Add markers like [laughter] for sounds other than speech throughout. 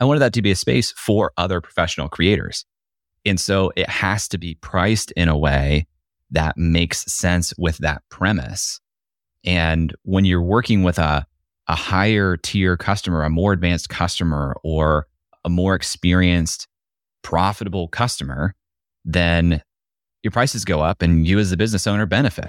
I wanted that to be a space for other professional creators. And so it has to be priced in a way that makes sense with that premise. And when you're working with a, a higher tier customer, a more advanced customer, or a more experienced, profitable customer, then your prices go up and you as the business owner benefit.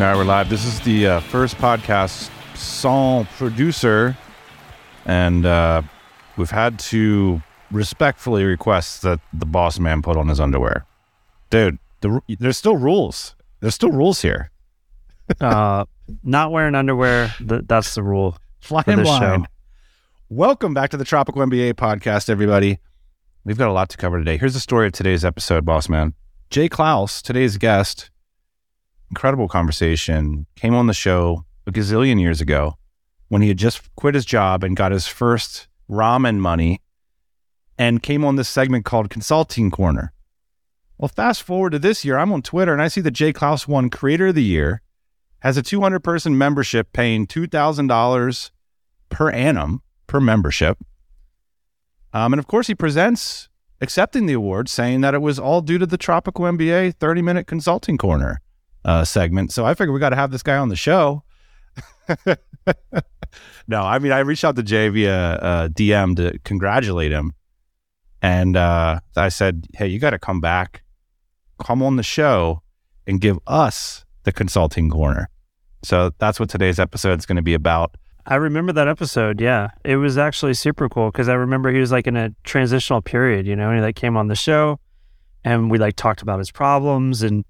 Right, we're live. This is the uh, first podcast sans producer, and uh, we've had to respectfully request that the boss man put on his underwear. Dude, the, there's still rules. There's still rules here. [laughs] uh, not wearing underwear, th- that's the rule. Flying blind. Show. Welcome back to the Tropical MBA podcast, everybody. We've got a lot to cover today. Here's the story of today's episode, boss man. Jay Clouse, today's guest, incredible conversation. Came on the show a gazillion years ago when he had just quit his job and got his first ramen money and came on this segment called Consulting Corner. Well, fast forward to this year, I'm on Twitter and I see that Jay Clouse won Creator of the Year, has a 200 person membership paying $2,000 per annum per membership. Um, and of course, he presents accepting the award, saying that it was all due to the Tropical MBA 30 minute consulting corner uh, segment. So I figured we got to have this guy on the show. [laughs] no, I mean, I reached out to Jay via uh, DM to congratulate him. And uh, I said, hey, you got to come back, come on the show, and give us the consulting corner. So that's what today's episode is going to be about. I remember that episode. Yeah, it was actually super cool because I remember he was like in a transitional period, you know, and he like came on the show, and we like talked about his problems and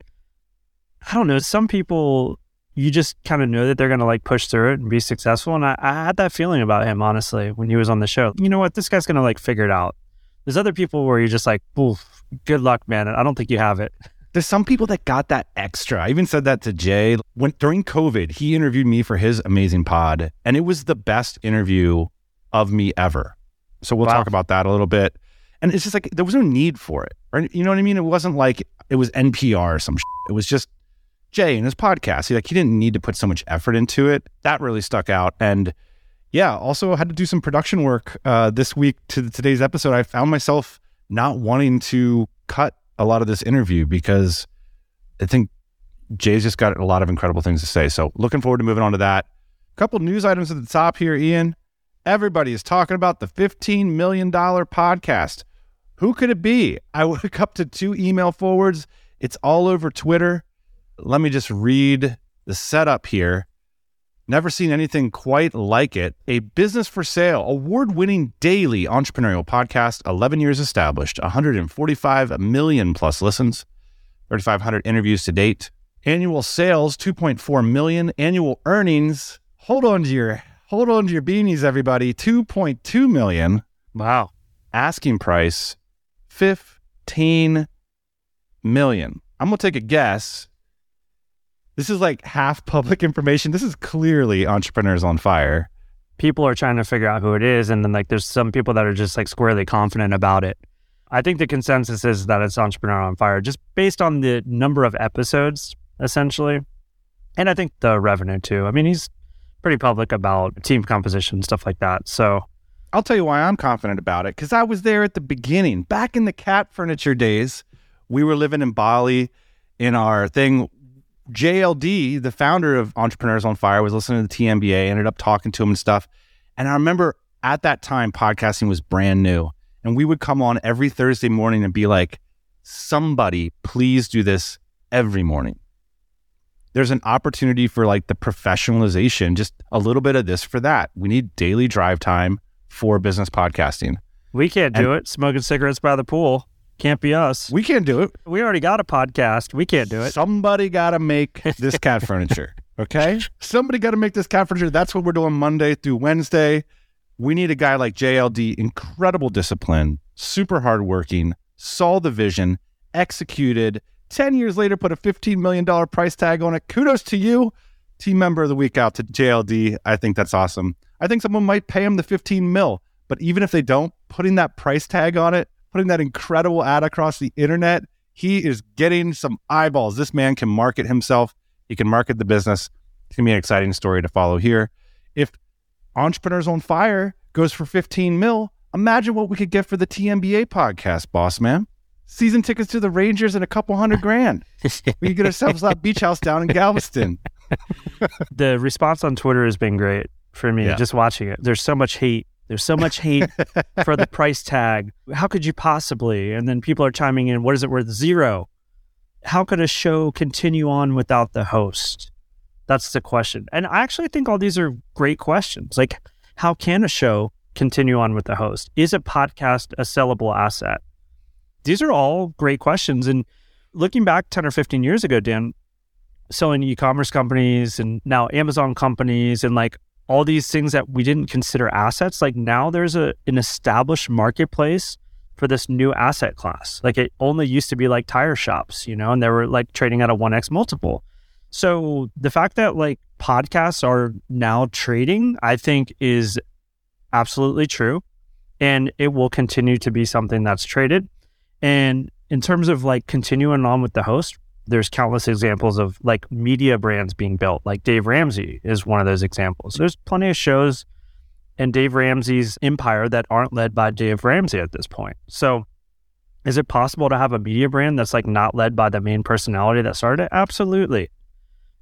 I don't know. Some people, you just kind of know that they're going to like push through it and be successful. And I, I, had that feeling about him, honestly, when he was on the show. You know what? This guy's going to like figure it out. There's other people where you're just like, oof, good luck, man. I don't think you have it. [laughs] There's some people that got that extra. I even said that to Jay. When during COVID, he interviewed me for his amazing pod, and it was the best interview of me ever. So we'll wow. talk about that a little bit. And it's just like there was no need for it, right? You know what I mean? It wasn't like it was NPR or some. Shit. It was just Jay in his podcast. He like he didn't need to put so much effort into it. That really stuck out. And yeah, also had to do some production work uh, this week to today's episode. I found myself not wanting to cut a lot of this interview because I think Jay's just got a lot of incredible things to say. So looking forward to moving on to that. A couple news items at the top here, Ian. Everybody is talking about the $15 million podcast. Who could it be? I [laughs] woke up to two email forwards. It's all over Twitter let me just read the setup here. Never seen anything quite like it. A business for sale, award winning daily entrepreneurial podcast, 11 years established, 145 million plus listens, 3,500 interviews to date. Annual sales, 2.4 million. Annual earnings, hold on to your hold on to your beanies, everybody, 2.2 million. Wow. Asking price, 15 million. I'm gonna take a guess this is like half public [laughs] information. This is clearly entrepreneurs on fire. People are trying to figure out who it is. And then, like, there's some people that are just like squarely confident about it. I think the consensus is that it's Entrepreneur on Fire, just based on the number of episodes, essentially. And I think the revenue too. I mean, he's pretty public about team composition, stuff like that. So I'll tell you why I'm confident about it because I was there at the beginning, back in the cat furniture days. We were living in Bali in our thing. JLD, the founder of Entrepreneurs on Fire, was listening to the TMBA, ended up talking to him and stuff. And I remember at that time, podcasting was brand new. And we would come on every Thursday morning and be like, somebody, please do this every morning. There's an opportunity for like the professionalization, just a little bit of this for that. We need daily drive time for business podcasting. We can't do and, it. Smoking cigarettes by the pool. Can't be us. We can't do it. We already got a podcast. We can't do it. Somebody got to make [laughs] this cat furniture. Okay. Somebody got to make this cat furniture. That's what we're doing Monday through Wednesday. We need a guy like JLD, incredible discipline, super hardworking, saw the vision, executed. 10 years later, put a $15 million price tag on it. Kudos to you. Team member of the week out to JLD. I think that's awesome. I think someone might pay him the 15 mil, but even if they don't, putting that price tag on it, putting that incredible ad across the internet, he is getting some eyeballs. This man can market himself. He can market the business. It's going to be an exciting story to follow here. If Entrepreneurs on Fire goes for 15 mil, imagine what we could get for the TMBA podcast, boss man. Season tickets to the Rangers and a couple hundred grand. we could get ourselves that beach house down in Galveston. [laughs] the response on Twitter has been great for me, yeah. just watching it. There's so much hate. There's so much hate [laughs] for the price tag. How could you possibly? And then people are chiming in, what is it worth? Zero. How could a show continue on without the host? That's the question. And I actually think all these are great questions. Like, how can a show continue on with the host? Is a podcast a sellable asset? These are all great questions. And looking back 10 or 15 years ago, Dan, selling e-commerce companies and now Amazon companies and like all these things that we didn't consider assets, like now there's a an established marketplace for this new asset class. Like it only used to be like tire shops, you know, and they were like trading at a 1x multiple. So the fact that like podcasts are now trading, I think is absolutely true. And it will continue to be something that's traded. And in terms of like continuing on with the host, there's countless examples of like media brands being built. Like Dave Ramsey is one of those examples. There's plenty of shows and Dave Ramsey's empire that aren't led by Dave Ramsey at this point. So is it possible to have a media brand that's like not led by the main personality that started it? Absolutely.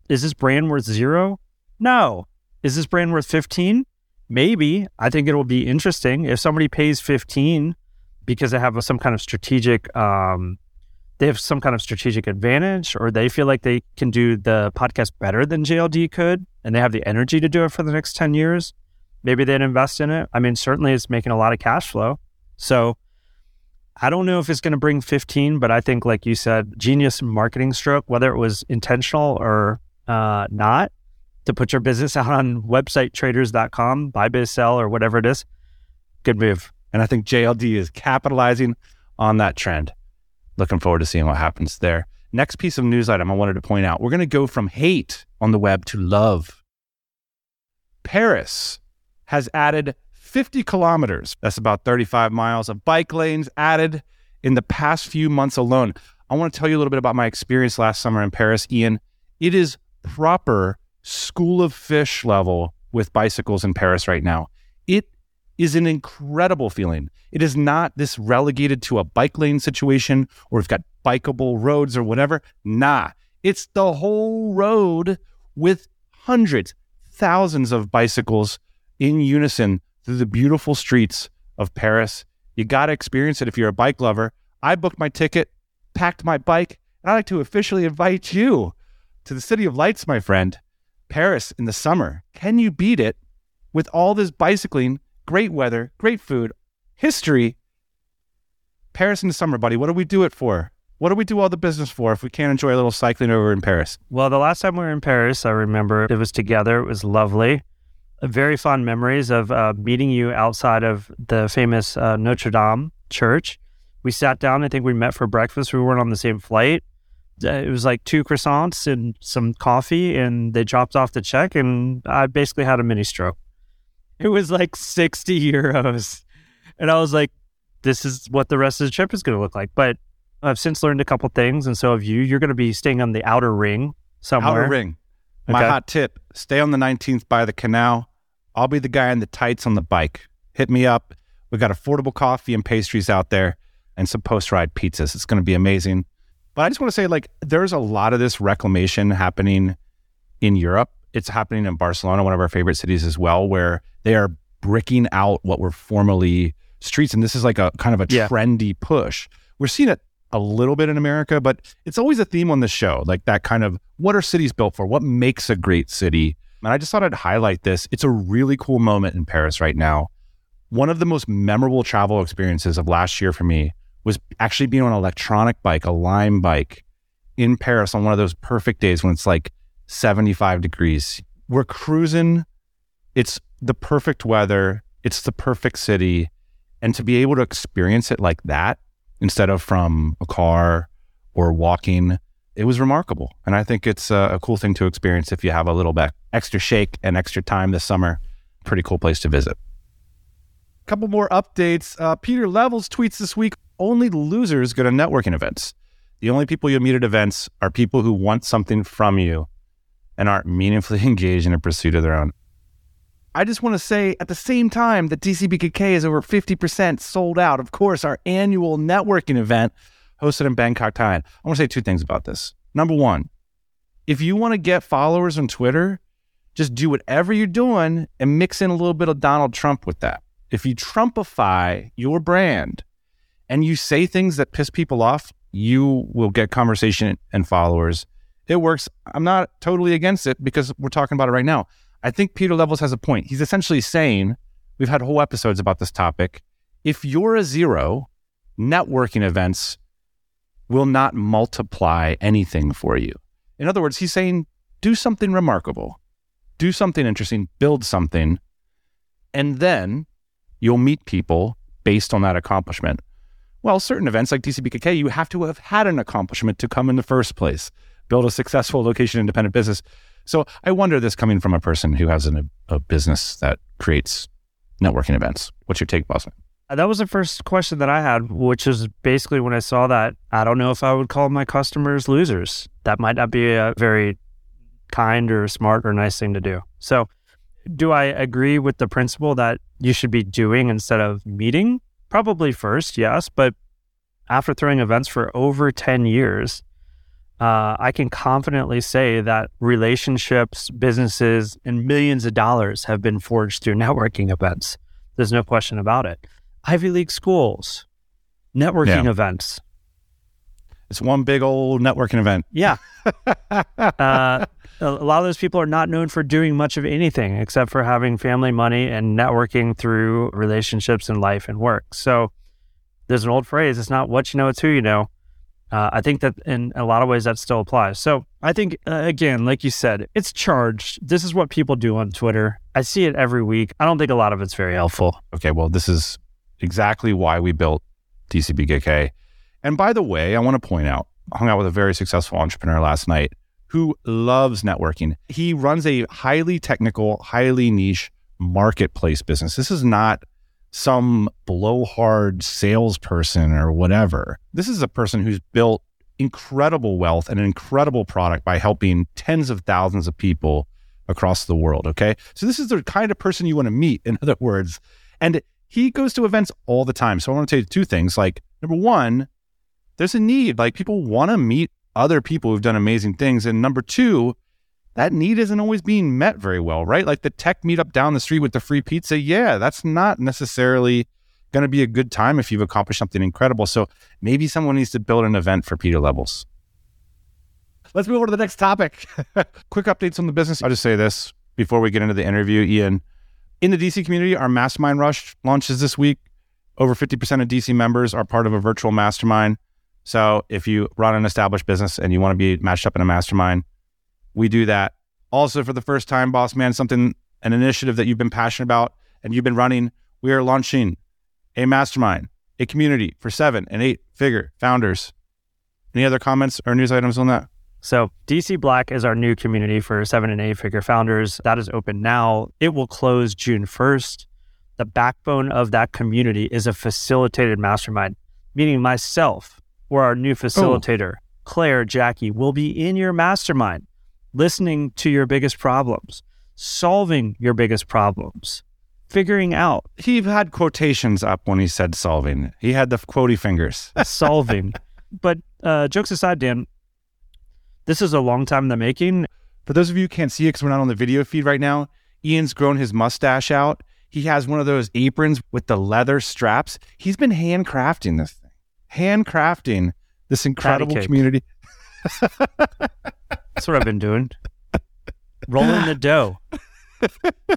Is this brand worth zero? No. Is this brand worth 15? Maybe. I think it will be interesting if somebody pays 15 because they have some kind of strategic, um, they have some kind of strategic advantage, or they feel like they can do the podcast better than JLD could, and they have the energy to do it for the next 10 years. Maybe they'd invest in it. I mean, certainly it's making a lot of cash flow. So I don't know if it's going to bring 15, but I think, like you said, genius marketing stroke, whether it was intentional or uh, not to put your business out on website traders.com, buy, biz, sell, or whatever it is. Good move. And I think JLD is capitalizing on that trend. Looking forward to seeing what happens there. Next piece of news item I wanted to point out we're going to go from hate on the web to love. Paris has added 50 kilometers, that's about 35 miles of bike lanes added in the past few months alone. I want to tell you a little bit about my experience last summer in Paris, Ian. It is proper school of fish level with bicycles in Paris right now. It is an incredible feeling. It is not this relegated to a bike lane situation or we've got bikeable roads or whatever. Nah, it's the whole road with hundreds, thousands of bicycles in unison through the beautiful streets of Paris. You got to experience it if you're a bike lover. I booked my ticket, packed my bike, and I'd like to officially invite you to the City of Lights, my friend, Paris in the summer. Can you beat it with all this bicycling, great weather, great food, history? Paris in the summer, buddy. What do we do it for? What do we do all the business for if we can't enjoy a little cycling over in Paris? Well, the last time we were in Paris, I remember it was together. It was lovely. Very fond memories of uh, meeting you outside of the famous uh, Notre Dame church. We sat down. I think we met for breakfast. We weren't on the same flight. Uh, it was like two croissants and some coffee, and they dropped off the check, and I basically had a mini stroke. [laughs] It was like 60 euros. And I was like, this is what the rest of the trip is going to look like. But I've since learned a couple things, and so have you. You're going to be staying on the outer ring somewhere. Outer ring. My okay. hot tip stay on the 19th by the canal. I'll be the guy in the tights on the bike. Hit me up. We got affordable coffee and pastries out there and some post ride pizzas. It's going to be amazing. But I just want to say, like, there's a lot of this reclamation happening in Europe. It's happening in Barcelona, one of our favorite cities as well, where they are bricking out what were formerly streets. And this is like a kind of a yeah. trendy push. We're seeing it a little bit in America, but it's always a theme on the show, like that kind of what are cities built for? What makes a great city? And I just thought I'd highlight this. It's a really cool moment in Paris right now. One of the most memorable travel experiences of last year for me was actually being on an electronic bike, a Lime bike in Paris on one of those perfect days when it's like 75 degrees. We're cruising. It's the perfect weather. It's the perfect city. And to be able to experience it like that instead of from a car or walking, it was remarkable. And I think it's a, a cool thing to experience if you have a little bit extra shake and extra time this summer. Pretty cool place to visit. Couple more updates. Uh, Pieter Levels tweets this week only losers go to networking events. The only people you meet at events are people who want something from you and aren't meaningfully [laughs] engaged in a pursuit of their own. I just want to say at the same time that DCBKK is over 50% sold out. Of course, our annual networking event hosted in Bangkok, Thailand. I want to say two things about this. Number one, if you want to get followers on Twitter, just do whatever you're doing and mix in a little bit of Donald Trump with that. If you Trumpify your brand and you say things that piss people off, you will get conversation and followers. It works. I'm not totally against it because we're talking about it right now. I think Pieter Levels has a point. He's essentially saying, we've had whole episodes about this topic. If you're a zero, networking events will not multiply anything for you. In other words, he's saying, do something remarkable, do something interesting, build something, and then you'll meet people based on that accomplishment. Well, certain events like DCBKK, you have to have had an accomplishment to come in the first place, build a successful location independent business. So I wonder this coming from a person who has an, a business that creates networking events. What's your take, Bossman? Uh, that was the first question that I had, which is basically when I saw that, I don't know if I would call my customers losers. That might not be a very kind or smart or nice thing to do. So, do I agree with the principle that you should be doing instead of meeting? Probably first, yes. But after throwing events for over 10 years, uh, I can confidently say that relationships, businesses, and millions of dollars have been forged through networking events. There's no question about it. Ivy League schools, networking yeah. events. It's one big old networking event. Yeah. [laughs] uh, a lot of those people are not known for doing much of anything except for having family money and networking through relationships and life and work. So there's an old phrase it's not what you know, it's who you know. Uh, I think that in a lot of ways that still applies. So I think, uh, again, like you said, it's charged. This is what people do on Twitter. I see it every week. I don't think a lot of it's very helpful. Okay, well, this is exactly why we built DCBKK. And by the way, I want to point out, I hung out with a very successful entrepreneur last night who loves networking. He runs a highly technical, highly niche marketplace business. This is not some blowhard salesperson or whatever. This is a person who's built incredible wealth and an incredible product by helping tens of thousands of people across the world. Okay. So this is the kind of person you want to meet, in other words. And he goes to events all the time. So I want to tell you two things. Like, number one, there's a need. Like, people want to meet other people who've done amazing things. And number two, that need isn't always being met very well, right? Like the tech meetup down the street with the free pizza. Yeah, that's not necessarily going to be a good time if you've accomplished something incredible. So maybe someone needs to build an event for Pieter Levels. Let's move on to the next topic. [laughs] Quick updates on the business. I'll just say this before we get into the interview, Ian. In the DC community, our mastermind rush launches this week. Over 50% of DC members are part of a virtual mastermind. So if you run an established business and you want to be matched up in a mastermind, we do that. Also, for the first time, Boss Man, something, an initiative that you've been passionate about and you've been running, we are launching a mastermind, a community for seven and eight figure founders. Any other comments or news items on that? So, DC Black is our new community for seven and eight figure founders. That is open now. It will close June 1st. The backbone of that community is a facilitated mastermind, meaning myself or our new oh. facilitator, oh. Claire Jackie, will be in your mastermind, listening to your biggest problems, solving your biggest problems, figuring out. [laughs] He had quotations up when he said solving. He had the quotey fingers. [laughs] solving. But uh, jokes aside, Dan, this is a long time in the making. For those of you who can't see it because we're not on the video feed right now, Ian's grown his mustache out. He has one of those aprons with the leather straps. He's been handcrafting this thing handcrafting this incredible community. [laughs] That's what I've been doing. Rolling the dough. [laughs]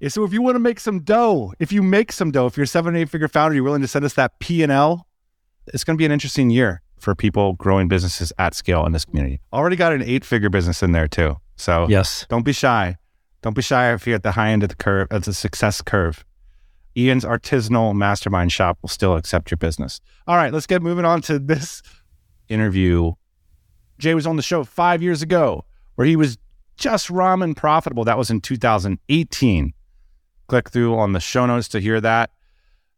yeah, so if you want to make some dough, if you make some dough, if you're a seven, eight figure founder, you're willing to send us that P and L, it's going to be an interesting year. for people growing businesses at scale in this community. Already got an eight figure business in there too. So yes, don't be shy. Don't be shy if you're at the high end of the curve, of the success curve. Ian's artisanal mastermind shop will still accept your business. All right, let's get moving on to this interview. Jay was on the show five years ago where he was just ramen profitable. That was in 2018. Click through on the show notes to hear that.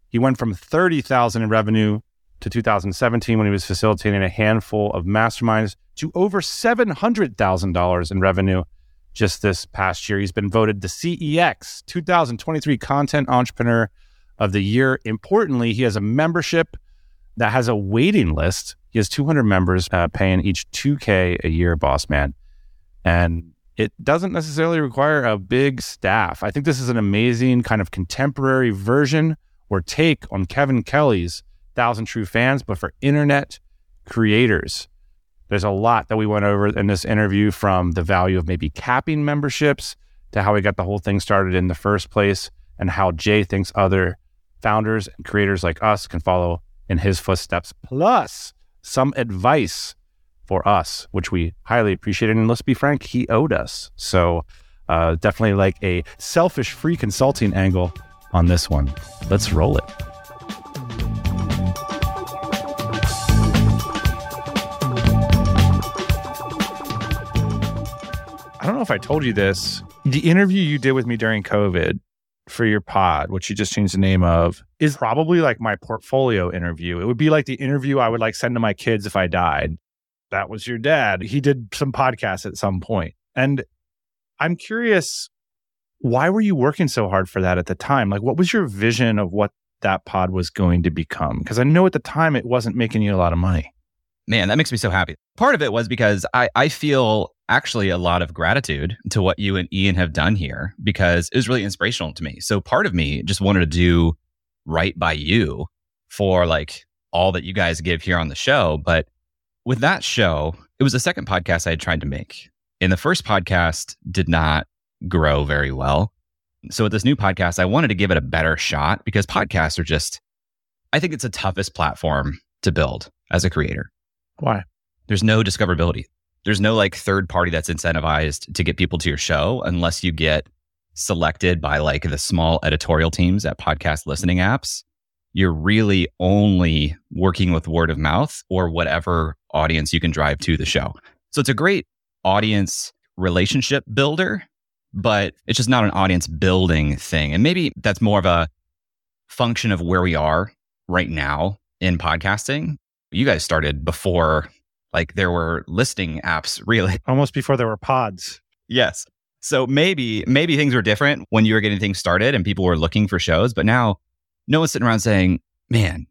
He went from 30,000 in revenue to 2017 when he was facilitating a handful of masterminds to over $700,000 in revenue just this past year. He's been voted the CEX 2023 Content Entrepreneur of the Year. Importantly, he has a membership that has a waiting list. He has 200 members uh, paying each 2K a year, boss man. And it doesn't necessarily require a big staff. I think this is an amazing kind of contemporary version or take on Kevin Kelly's Thousand True Fans, but for internet creators. There's a lot that we went over in this interview from the value of maybe capping memberships to how we got the whole thing started in the first place and how Jay thinks other founders and creators like us can follow in his footsteps, plus some advice for us, which we highly appreciated. And let's be frank, he owed us. So uh, definitely like a selfish free consulting angle on this one. Let's roll it. I don't know if I told you this. The interview you did with me during COVID for your pod, which you just changed the name of, is probably like my portfolio interview. It would be like the interview I would like send to my kids if I died. That was your dad. He did some podcasts at some point. And I'm curious, why were you working so hard for that at the time? Like, what was your vision of what that pod was going to become? Because I know at the time it wasn't making you a lot of money. Man, that makes me so happy. Part of it was because I, I feel actually a lot of gratitude to what you and Ian have done here because it was really inspirational to me. So part of me just wanted to do right by you for like all that you guys give here on the show. But with that show, it was the second podcast I had tried to make. And the first podcast did not grow very well. So with this new podcast, I wanted to give it a better shot because podcasts are just, I think it's the toughest platform to build as a creator. Why? There's no discoverability. There's no like third party that's incentivized to get people to your show unless you get selected by like the small editorial teams at podcast listening apps. You're really only working with word of mouth or whatever audience you can drive to the show. So it's a great audience relationship builder, but it's just not an audience building thing. And maybe that's more of a function of where we are right now in podcasting. You guys started before like there were listing apps [laughs] really almost before there were pods. Yes. So maybe maybe things were different when you were getting things started and people were looking for shows, but now no one's sitting around saying, "Man,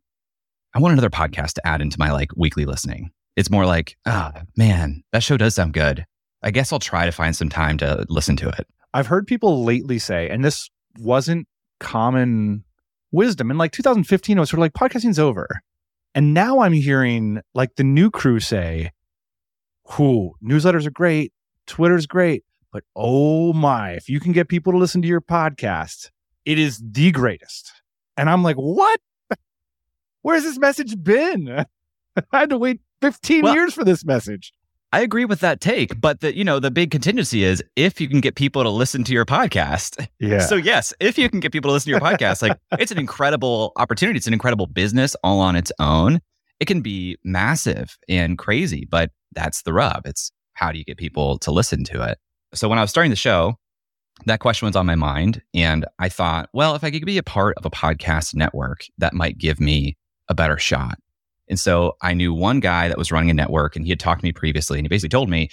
I want another podcast to add into my like weekly listening." It's more like, "Ah, oh, man, that show does sound good. I guess I'll try to find some time to listen to it." I've heard people lately say, and this wasn't common wisdom. In like 2015, it was sort of like podcasting's over. And now I'm hearing like the new crew say, who newsletters are great, Twitter's great, but oh my, if you can get people to listen to your podcast, it is the greatest. And I'm like, what? Where's this message been? [laughs] I had to wait 15 well, years for this message. I agree with that take, but the you know the big contingency is if you can get people to listen to your podcast. Yeah. So yes, if you can get people to listen to your podcast, like [laughs] it's an incredible opportunity. It's an incredible business all on its own. It can be massive and crazy, but that's the rub. It's how do you get people to listen to it? So when I was starting the show, that question was on my mind, and I thought, well, if I could be a part of a podcast network, that might give me a better shot. And so I knew one guy that was running a network and he had talked to me previously and he basically told me,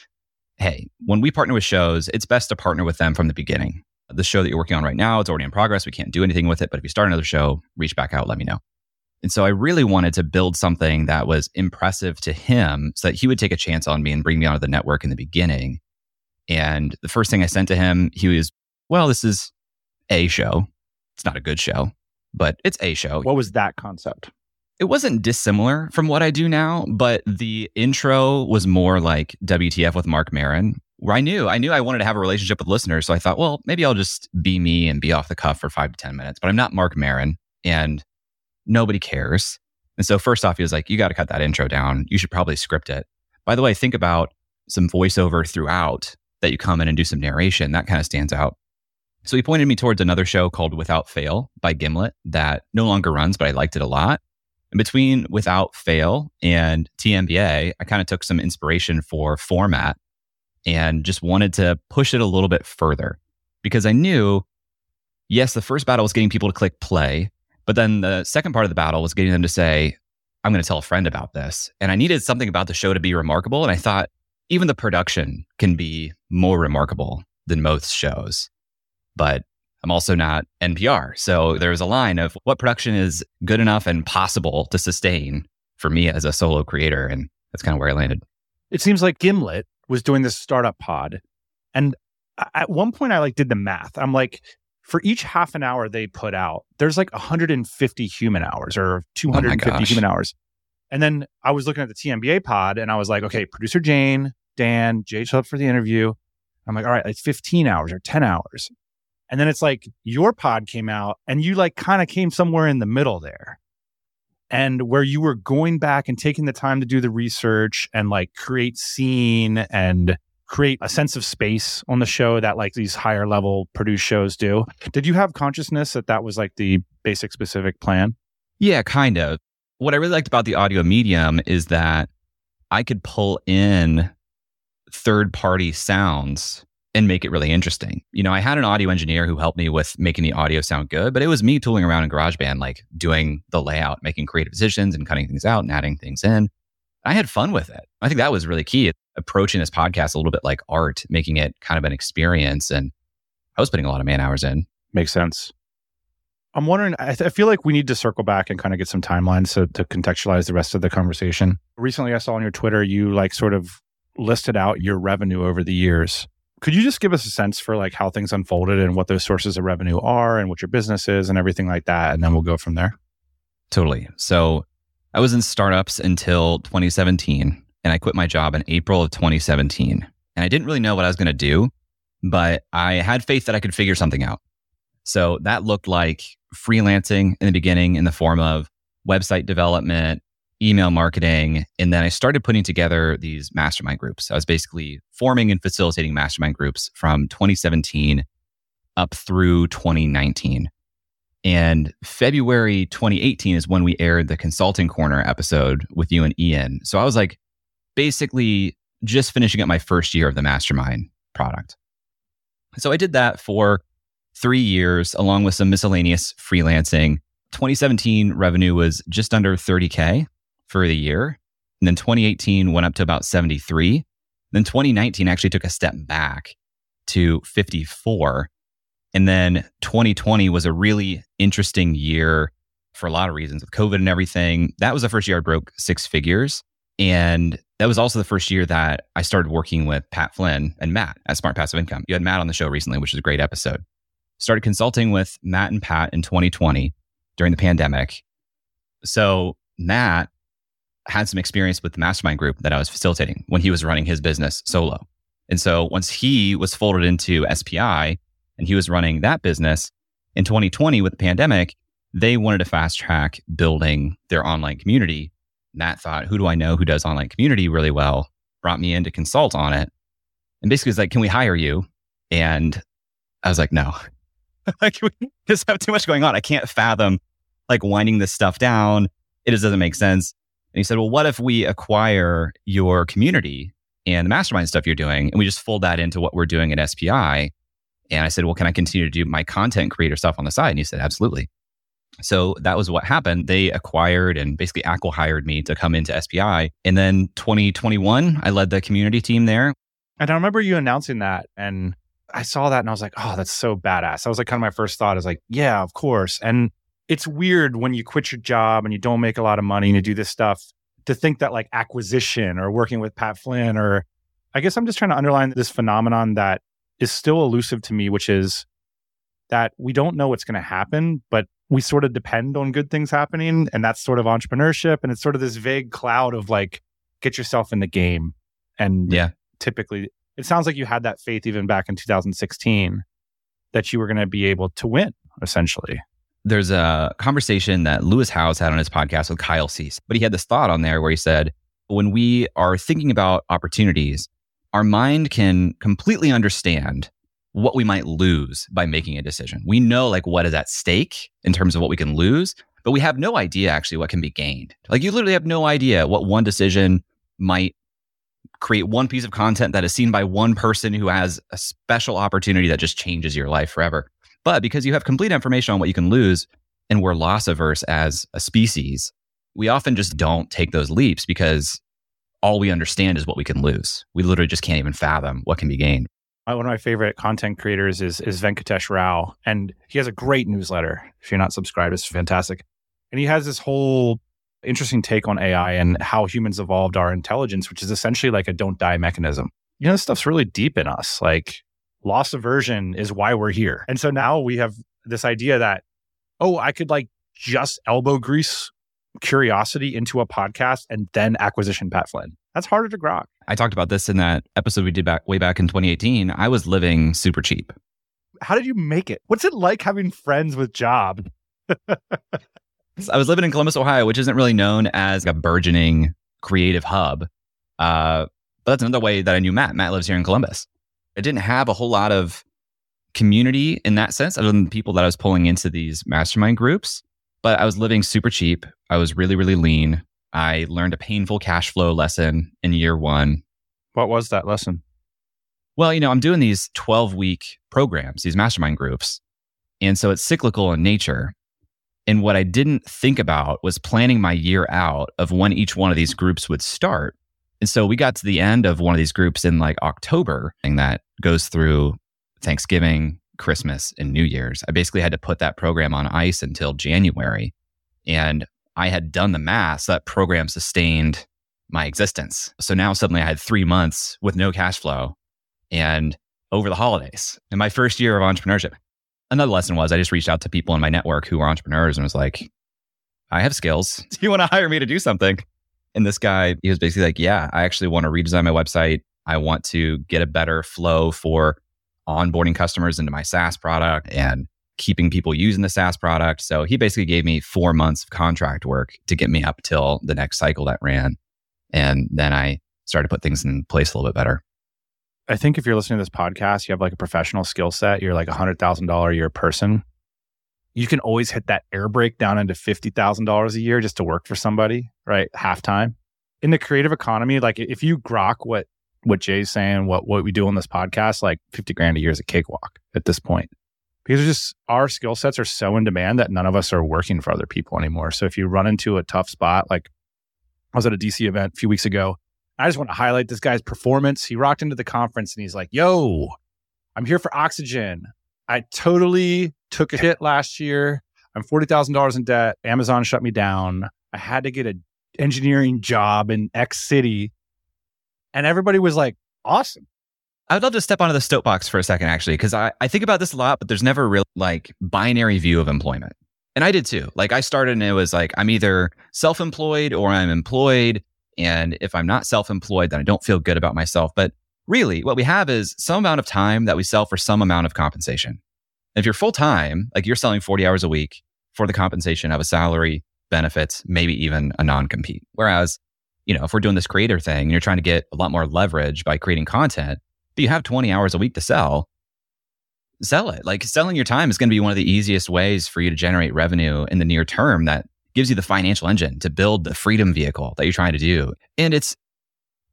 Hey, when we partner with shows, it's best to partner with them from the beginning. The show that you're working on right now, it's already in progress. We can't do anything with it. But if you start another show, reach back out, let me know. And so I really wanted to build something that was impressive to him so that he would take a chance on me and bring me onto the network in the beginning. And the first thing I sent to him, he was, well, this is a show. It's not a good show, but it's a show. What was that concept? It wasn't dissimilar from what I do now, but the intro was more like WTF with Marc Maron, where I knew I knew I wanted to have a relationship with listeners. So I thought, well, maybe I'll just be me and be off the cuff for five to 10 minutes. But I'm not Marc Maron and nobody cares. And so, first off, he was like, You got to cut that intro down. You should probably script it. By the way, think about some voiceover throughout that you come in and do some narration. That kind of stands out. So he pointed me towards another show called Without Fail by Gimlet that no longer runs, but I liked it a lot. And between Without Fail and TMBA, I kind of took some inspiration for format and just wanted to push it a little bit further because I knew, yes, the first battle was getting people to click play, but then the second part of the battle was getting them to say, I'm going to tell a friend about this. And I needed something about the show to be remarkable. And I thought even the production can be more remarkable than most shows. But I'm also not NPR. So there's a line of what production is good enough and possible to sustain for me as a solo creator. And that's kind of where I landed. It seems like Gimlet was doing this startup pod. And at one point, I like did the math. I'm like, for each half an hour they put out, there's like 150 human hours or 250 oh human hours. And then I was looking at the TMBA pod and I was like, okay, producer Jane, Dan, Jay showed up for the interview. I'm like, all right, it's 15 hours or 10 hours. And then it's like your pod came out and you like kind of came somewhere in the middle there. And where you were going back and taking the time to do the research and like create scene and create a sense of space on the show that like these higher level produced shows do. Did you have consciousness that that was like the basic specific plan? Yeah, kind of. What I really liked about the audio medium is that I could pull in third party sounds and make it really interesting. You know, I had an audio engineer who helped me with making the audio sound good, but it was me tooling around in GarageBand, like doing the layout, making creative decisions and cutting things out and adding things in. I had fun with it. I think that was really key. Approaching this podcast a little bit like art, making it kind of an experience. And I was putting a lot of man hours in. Makes sense. I'm wondering, I, th- I, feel like we need to circle back and kind of get some timelines to, to contextualize the rest of the conversation. Recently, I saw on your Twitter, you like sort of listed out your revenue over the years. Could you just give us a sense for like how things unfolded and what those sources of revenue are and what your business is and everything like that? And then we'll go from there. Totally. So I was in startups until 2017 and I quit my job in April of 2017. And I didn't really know what I was going to do, but I had faith that I could figure something out. So that looked like freelancing in the beginning in the form of website development, email marketing. And then I started putting together these mastermind groups. I was basically forming and facilitating mastermind groups from 2017 up through 2019. And February 2018 is when we aired the Consulting Corner episode with you and Ian. So I was like basically just finishing up my first year of the mastermind product. So I did that for three years, along with some miscellaneous freelancing. 2017 revenue was just under 30K for the year. And then 2018 went up to about 73. Then 2019 actually took a step back to 54. And then 2020 was a really interesting year for a lot of reasons with COVID and everything. That was the first year I broke six figures. And that was also the first year that I started working with Pat Flynn and Matt at Smart Passive Income. You had Matt on the show recently, which is a great episode. Started consulting with Matt and Pat in 2020 during the pandemic. So Matt had some experience with the mastermind group that I was facilitating when he was running his business solo. And so once he was folded into SPI and he was running that business in 2020 with the pandemic, they wanted to fast track building their online community. Matt thought, who do I know who does online community really well? Brought me in to consult on it. And basically was like, can we hire you? And I was like, no, [laughs] like we just have too much going on. I can't fathom like winding this stuff down. It just doesn't make sense. And he said, Well, what if we acquire your community and the mastermind stuff you're doing and we just fold that into what we're doing at SPI? And I said, Well, can I continue to do my content creator stuff on the side? And he said, Absolutely. So that was what happened. They acquired and basically Acquisition hired me to come into SPI. And then 2021, I led the community team there. And I remember you announcing that. And I saw that and I was like, oh, that's so badass. That was like kind of my first thought is like, yeah, of course. And it's weird when you quit your job and you don't make a lot of money and you do this stuff to think that like acquisition or working with Pat Flynn or I guess I'm just trying to underline this phenomenon that is still elusive to me, which is that we don't know what's going to happen, but we sort of depend on good things happening. And that's sort of entrepreneurship. And it's sort of this vague cloud of like, get yourself in the game. And yeah, typically it sounds like you had that faith even back in 2016 that you were going to be able to win essentially. There's a conversation that Lewis Howes had on his podcast with Kyle Cease, but he had this thought on there where he said, when we are thinking about opportunities, our mind can completely understand what we might lose by making a decision. We know like what is at stake in terms of what we can lose, but we have no idea actually what can be gained. Like you literally have no idea what one decision might create one piece of content that is seen by one person who has a special opportunity that just changes your life forever. But because you have complete information on what you can lose and we're loss averse as a species, we often just don't take those leaps because all we understand is what we can lose. We literally just can't even fathom what can be gained. Uh, one of my favorite content creators is, is Venkatesh Rao, and he has a great newsletter. If you're not subscribed, it's fantastic. And he has this whole interesting take on AI and how humans evolved our intelligence, which is essentially like a don't die mechanism. You know, this stuff's really deep in us. Like loss aversion is why we're here. And so now we have this idea that, oh, I could like just elbow grease curiosity into a podcast and then acquisition Pat Flynn. That's harder to grok. I talked about this in that episode we did back way back in 2018. I was living super cheap. How did you make it? What's it like having friends with job? [laughs] I was living in Columbus, Ohio, which isn't really known as a burgeoning creative hub. Uh, but that's another way that I knew Matt. Matt lives here in Columbus. I didn't have a whole lot of community in that sense, other than the people that I was pulling into these mastermind groups. But I was living super cheap. I was really, really lean. I learned a painful cash flow lesson in year one. What was that lesson? Well, you know, I'm doing these 12 week programs, these mastermind groups. And so it's cyclical in nature. And what I didn't think about was planning my year out of when each one of these groups would start. And so we got to the end of one of these groups in like October, and that goes through Thanksgiving, Christmas, and New Year's. I basically had to put that program on ice until January. And I had done the math, so that program sustained my existence. So now suddenly I had three months with no cash flow and over the holidays in my first year of entrepreneurship another lesson was I just reached out to people in my network who were entrepreneurs and was like, I have skills. [laughs] Do you want to hire me to do something? And this guy, he was basically like, Yeah, I actually want to redesign my website. I want to get a better flow for onboarding customers into my SaaS product and keeping people using the SaaS product. So he basically gave me four months of contract work to get me up till the next cycle that ran. And then I started to put things in place a little bit better. I think if you're listening to this podcast, you have like a professional skill set, you're like a hundred thousand dollar a year person. You can always hit that air brake down into fifty thousand dollars a year just to work for somebody, right? Half time. In the creative economy, like if you grok what what Jay's saying, what what we do on this podcast, like fifty grand a year is a cakewalk at this point. Because just our skill sets are so in demand that none of us are working for other people anymore. So if you run into a tough spot, like I was at a DC event a few weeks ago I just want to highlight this guy's performance. He rocked into the conference and he's like, yo, I'm here for oxygen. I totally took a hit last year. I'm $40,000 in debt. Amazon shut me down. I had to get an engineering job in X city. And everybody was like, awesome. I'd love to step onto the soapbox for a second, actually, because I, I think about this a lot, but there's never really like binary view of employment. And I did too. Like I started and it was like, I'm either self employed or I'm employed. And if I'm not self employed, then I don't feel good about myself. But really, what we have is some amount of time that we sell for some amount of compensation. if you're full time, like you're selling 40 hours a week for the compensation of a salary, benefits, maybe even a non compete. Whereas, you know, if we're doing this creator thing and you're trying to get a lot more leverage by creating content, but you have 20 hours a week to sell, sell it. Like selling your time is going to be one of the easiest ways for you to generate revenue in the near term that gives you the financial engine to build the freedom vehicle that you're trying to do. And it's,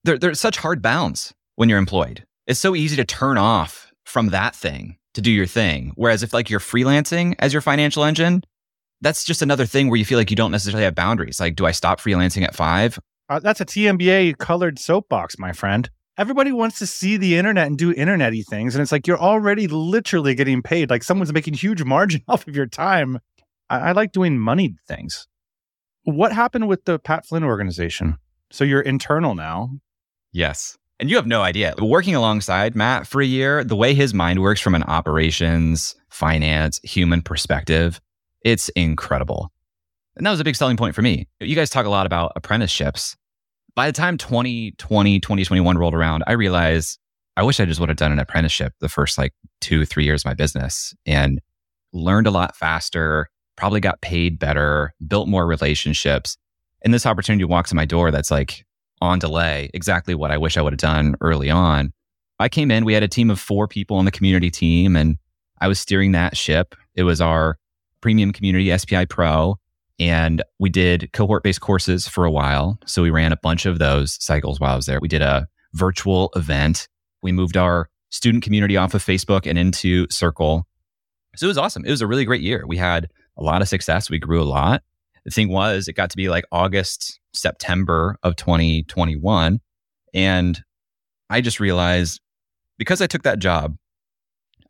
there, there's such hard bounds when you're employed. It's so easy to turn off from that thing to do your thing. Whereas if like you're freelancing as your financial engine, that's just another thing where you feel like you don't necessarily have boundaries. Like, do I stop freelancing at five? Uh, that's a TMBA colored soapbox, my friend. Everybody wants to see the internet and do internety things. And it's like you're already literally getting paid. Like someone's making huge margin [laughs] off of your time. I, I like doing moneyed things. What happened with the Pat Flynn organization? So you're internal now. Yes. And you have no idea. Working alongside Matt for a year, the way his mind works from an operations, finance, human perspective, it's incredible. And that was a big selling point for me. You guys talk a lot about apprenticeships. By the time 2020, 2021 rolled around, I realized I wish I just would have done an apprenticeship the first like two, three years of my business and learned a lot faster, probably got paid better, built more relationships. And this opportunity walks in my door that's like on delay, exactly what I wish I would have done early on. I came in, we had a team of four people on the community team, and I was steering that ship. It was our premium community, SPI Pro. And we did cohort based courses for a while. So we ran a bunch of those cycles while I was there. We did a virtual event. We moved our student community off of Facebook and into Circle. So it was awesome. It was a really great year. We had a lot of success. We grew a lot. The thing was, it got to be like August, September of 2021. And I just realized because I took that job,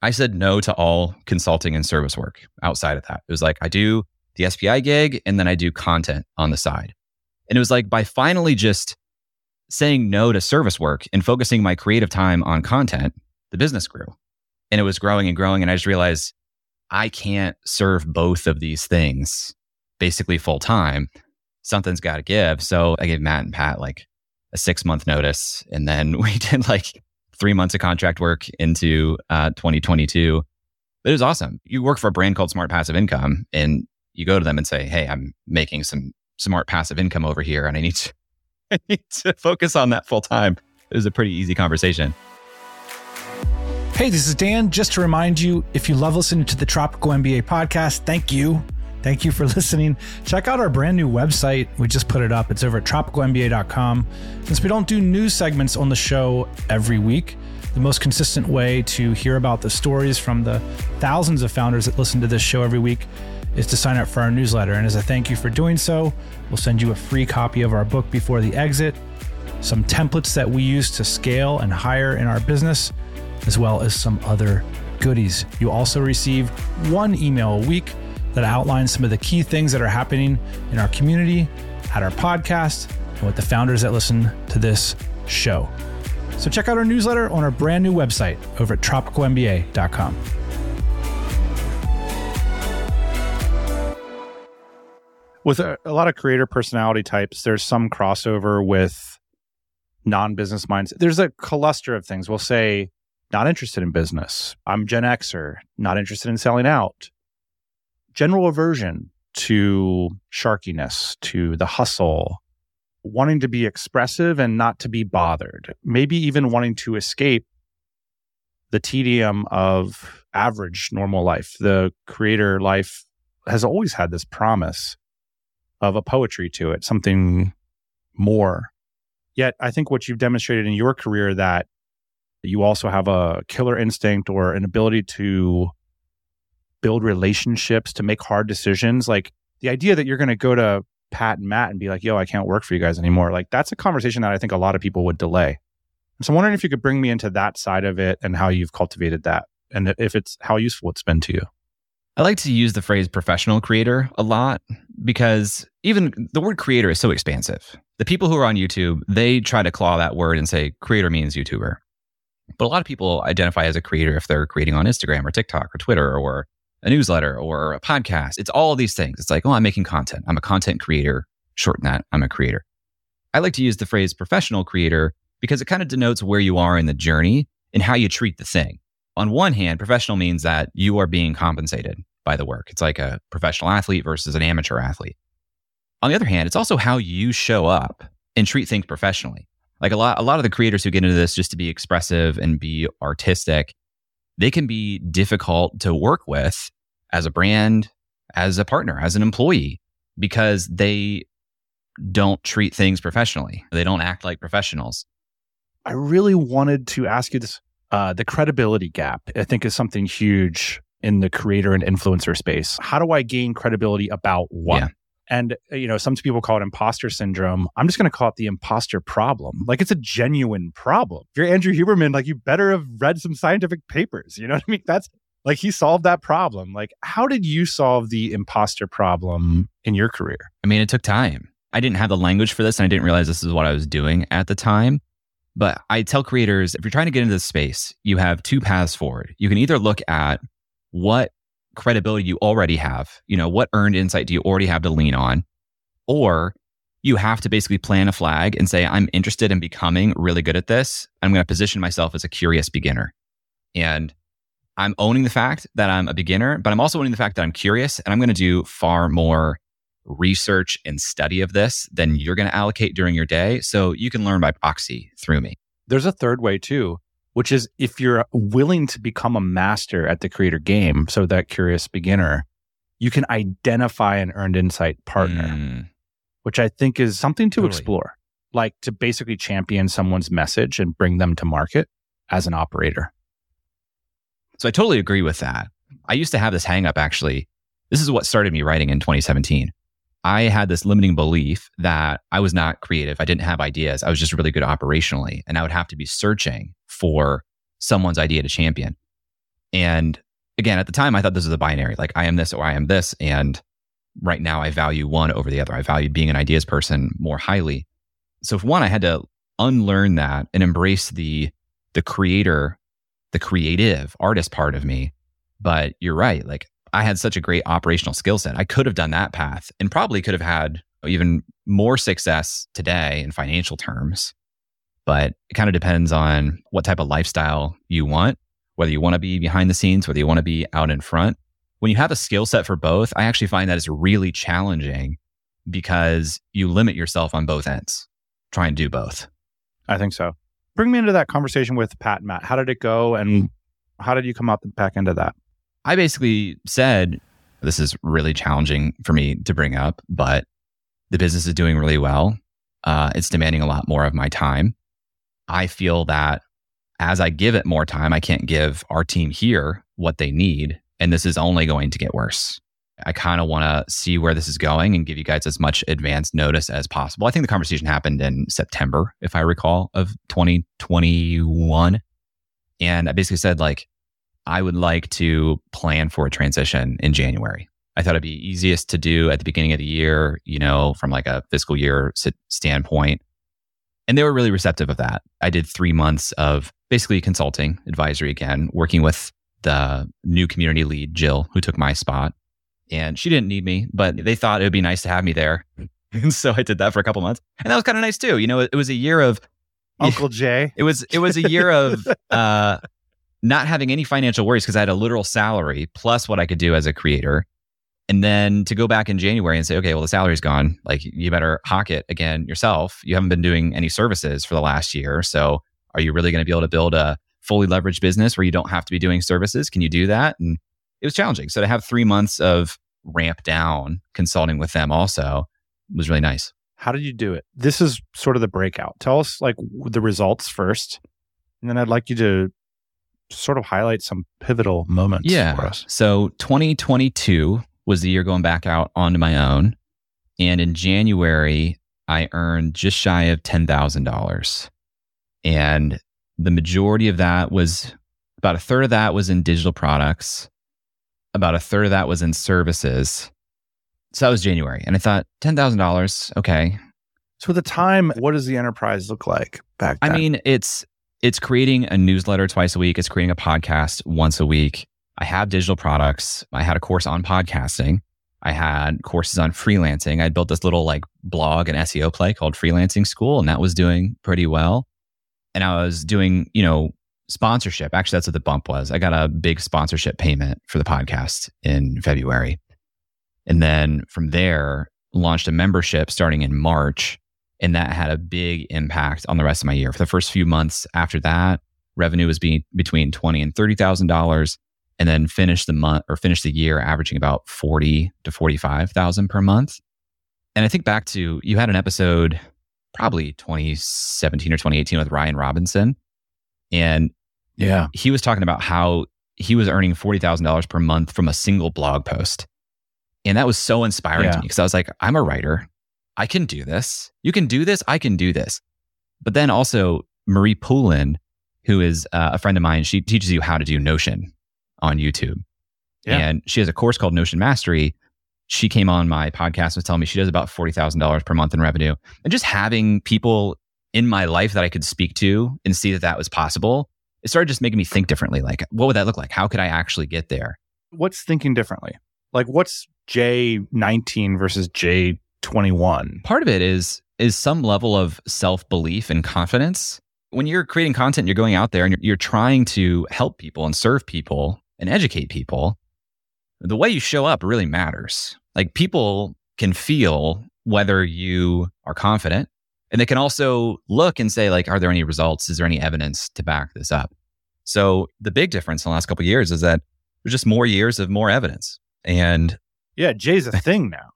I said no to all consulting and service work outside of that. It was like, I do the SPI gig and then I do content on the side. And it was like by finally just saying no to service work and focusing my creative time on content, the business grew and it was growing and growing. And I just realized I can't serve both of these things basically full time. Something's got to give. So I gave Matt and Pat like a six month notice. And then [laughs] we did like three months of contract work into uh, 2022. But it was awesome. You work for a brand called Smart Passive Income and you go to them and say, Hey, I'm making some smart passive income over here and I need to, [laughs] I need to focus on that full time. It was a pretty easy conversation. Hey, this is Dan. Just to remind you, if you love listening to the Tropical MBA podcast, thank you. Thank you for [laughs] listening. Check out our brand new website. We just put it up. It's over at tropicalmba.com. Since we don't do news segments on the show every week, the most consistent way to hear about the stories from the thousands of founders that listen to this show every week is to sign up for our newsletter. And as a thank you for doing so, we'll send you a free copy of our book before the exit, some templates that we use to scale and hire in our business as well as some other goodies. You also receive one email a week that outlines some of the key things that are happening in our community, at our podcast, and with the founders that listen to this show. So check out our newsletter on our brand new website over at tropicalmba.com. With a, a lot of creator personality types, there's some crossover with non-business minds. There's a cluster of things. We'll say not interested in business. I'm Gen Xer, not interested in selling out. General aversion to sharkiness, to the hustle, wanting to be expressive and not to be bothered, maybe even wanting to escape the tedium of average normal life. The creator life has always had this promise of a poetry to it, something more. Yet I think what you've demonstrated in your career that you also have a killer instinct or an ability to build relationships, to make hard decisions. Like the idea that you're going to go to Pat and Matt and be like, yo, I can't work for you guys anymore. Like that's a conversation that I think a lot of people would delay. So I'm wondering if you could bring me into that side of it and how you've cultivated that and if it's how useful it's been to you. I like to use the phrase professional creator a lot because even the word creator is so expansive. The people who are on YouTube, they try to claw that word and say creator means YouTuber. But a lot of people identify as a creator if they're creating on Instagram or TikTok or Twitter or a newsletter or a podcast. It's all these things. It's like, oh, I'm making content. I'm a content creator. Shorten that. I'm a creator. I like to use the phrase professional creator because it kind of denotes where you are in the journey and how you treat the thing. On one hand, professional means that you are being compensated by the work. It's like a professional athlete versus an amateur athlete. On the other hand, it's also how you show up and treat things professionally. Like a lot, a lot of the creators who get into this just to be expressive and be artistic, they can be difficult to work with as a brand, as a partner, as an employee, because they don't treat things professionally. They don't act like professionals. I really wanted to ask you this. Uh, the credibility gap, I think, is something huge in the creator and influencer space. How do I gain credibility about what? Yeah. And, uh, you know, some people call it imposter syndrome. I'm just going to call it the imposter problem. Like it's a genuine problem. If you're Andrew Huberman, like you better have read some scientific papers. You know what I mean? That's like he solved that problem. Like, how did you solve the imposter problem in your career? I mean, it took time. I didn't have the language for this and I didn't realize this is what I was doing at the time. But I tell creators if you're trying to get into this space, you have two paths forward. You can either look at what credibility you already have. You know, what earned insight do you already have to lean on? Or you have to basically plan a flag and say, I'm interested in becoming really good at this. I'm going to position myself as a curious beginner. And I'm owning the fact that I'm a beginner, but I'm also owning the fact that I'm curious and I'm going to do far more research and study of this than you're going to allocate during your day. So you can learn by proxy through me. There's a third way too, which is if you're willing to become a master at the creator game, so that curious beginner, you can identify an earned insight partner, mm. which I think is something to totally. explore, like to basically champion someone's message and bring them to market as an operator. So I totally agree with that. I used to have this hang up actually. This is what started me writing in 2017. I had this limiting belief that I was not creative. I didn't have ideas. I was just really good operationally. And I would have to be searching for someone's idea to champion. And again, at the time, I thought this was a binary like I am this or I am this. And right now, I value one over the other. I value being an ideas person more highly. So, for one, I had to unlearn that and embrace the the creator, the creative artist part of me. But you're right. Like I had such a great operational skill set. I could have done that path and probably could have had even more success today in financial terms. But it kind of depends on what type of lifestyle you want, whether you want to be behind the scenes, whether you want to be out in front. When you have a skill set for both, I actually find that is really challenging because you limit yourself on both ends. Try and do both. I think so. Bring me into that conversation with Pat and Matt. How did it go and mm. how did you come up the back end of that? I basically said, this is really challenging for me to bring up, but the business is doing really well. Uh, it's demanding a lot more of my time. I feel that as I give it more time, I can't give our team here what they need. And this is only going to get worse. I kind of want to see where this is going and give you guys as much advance notice as possible. I think the conversation happened in September, if I recall, of 2021. And I basically said, like, I would like to plan for a transition in January. I thought it'd be easiest to do at the beginning of the year, you know, from like a fiscal year standpoint. And they were really receptive of that. I did three months of basically consulting advisory again, working with the new community lead, Jill, who took my spot. And she didn't need me, but they thought it would be nice to have me there. [laughs] And so I did that for a couple months. And that was kind of nice too. You know, it, it was a year of Uncle Jay. [laughs] It was it was a year of [laughs] uh not having any financial worries because I had a literal salary plus what I could do as a creator. And then to go back in January and say, okay, well, the salary's gone. Like you better hawk it again yourself. You haven't been doing any services for the last year. So are you really going to be able to build a fully leveraged business where you don't have to be doing services? Can you do that? And it was challenging. So to have three months of ramp down consulting with them also was really nice. How did you do it? This is sort of the breakout. Tell us like the results first. And then I'd like you to sort of highlight some pivotal moments yeah. for us. So 2022 was the year going back out onto my own. And in January, I earned just shy of $10,000. And the majority of that was about a third of that was in digital products, about a third of that was in services. So that was January. And I thought, $10,000, okay. So at the time, what does the enterprise look like back then? I mean, it's it's creating a newsletter twice a week. It's creating a podcast once a week. I have digital products. I had a course on podcasting. I had courses on freelancing. I built this little like blog and SEO play called Freelancing School, and that was doing pretty well. And I was doing, you know, sponsorship. Actually, that's what the bump was. I got a big sponsorship payment for the podcast in February. And then from there, launched a membership starting in March and that had a big impact on the rest of my year. For the first few months after that, revenue was being between twenty and thirty thousand dollars, and then finished the month or finished the year averaging about forty to forty five thousand per month. And I think back to you had an episode probably 2017 or 2018 with Ryan Robinson. And yeah, he was talking about how he was earning $40,000 per month from a single blog post. And that was so inspiring yeah. to me because I was like, I'm a writer. I can do this. You can do this. I can do this. But then also Marie Poulin, who is uh, a friend of mine, she teaches you how to do Notion on YouTube. Yeah. And she has a course called Notion Mastery. She came on my podcast and was telling me she does about $40,000 per month in revenue. And just having people in my life that I could speak to and see that that was possible, it started just making me think differently. Like, what would that look like? How could I actually get there? What's thinking differently? Like, what's J19 versus J 21 part of it is is some level of self-belief and confidence. When you're creating content you're going out there and you're, you're trying to help people and serve people and educate people, the way you show up really matters. Like people can feel whether you are confident and they can also look and say like are there any results? Is there any evidence to back this up? So the big difference in the last couple of years is that there's just more years of more evidence and yeah jay's a thing now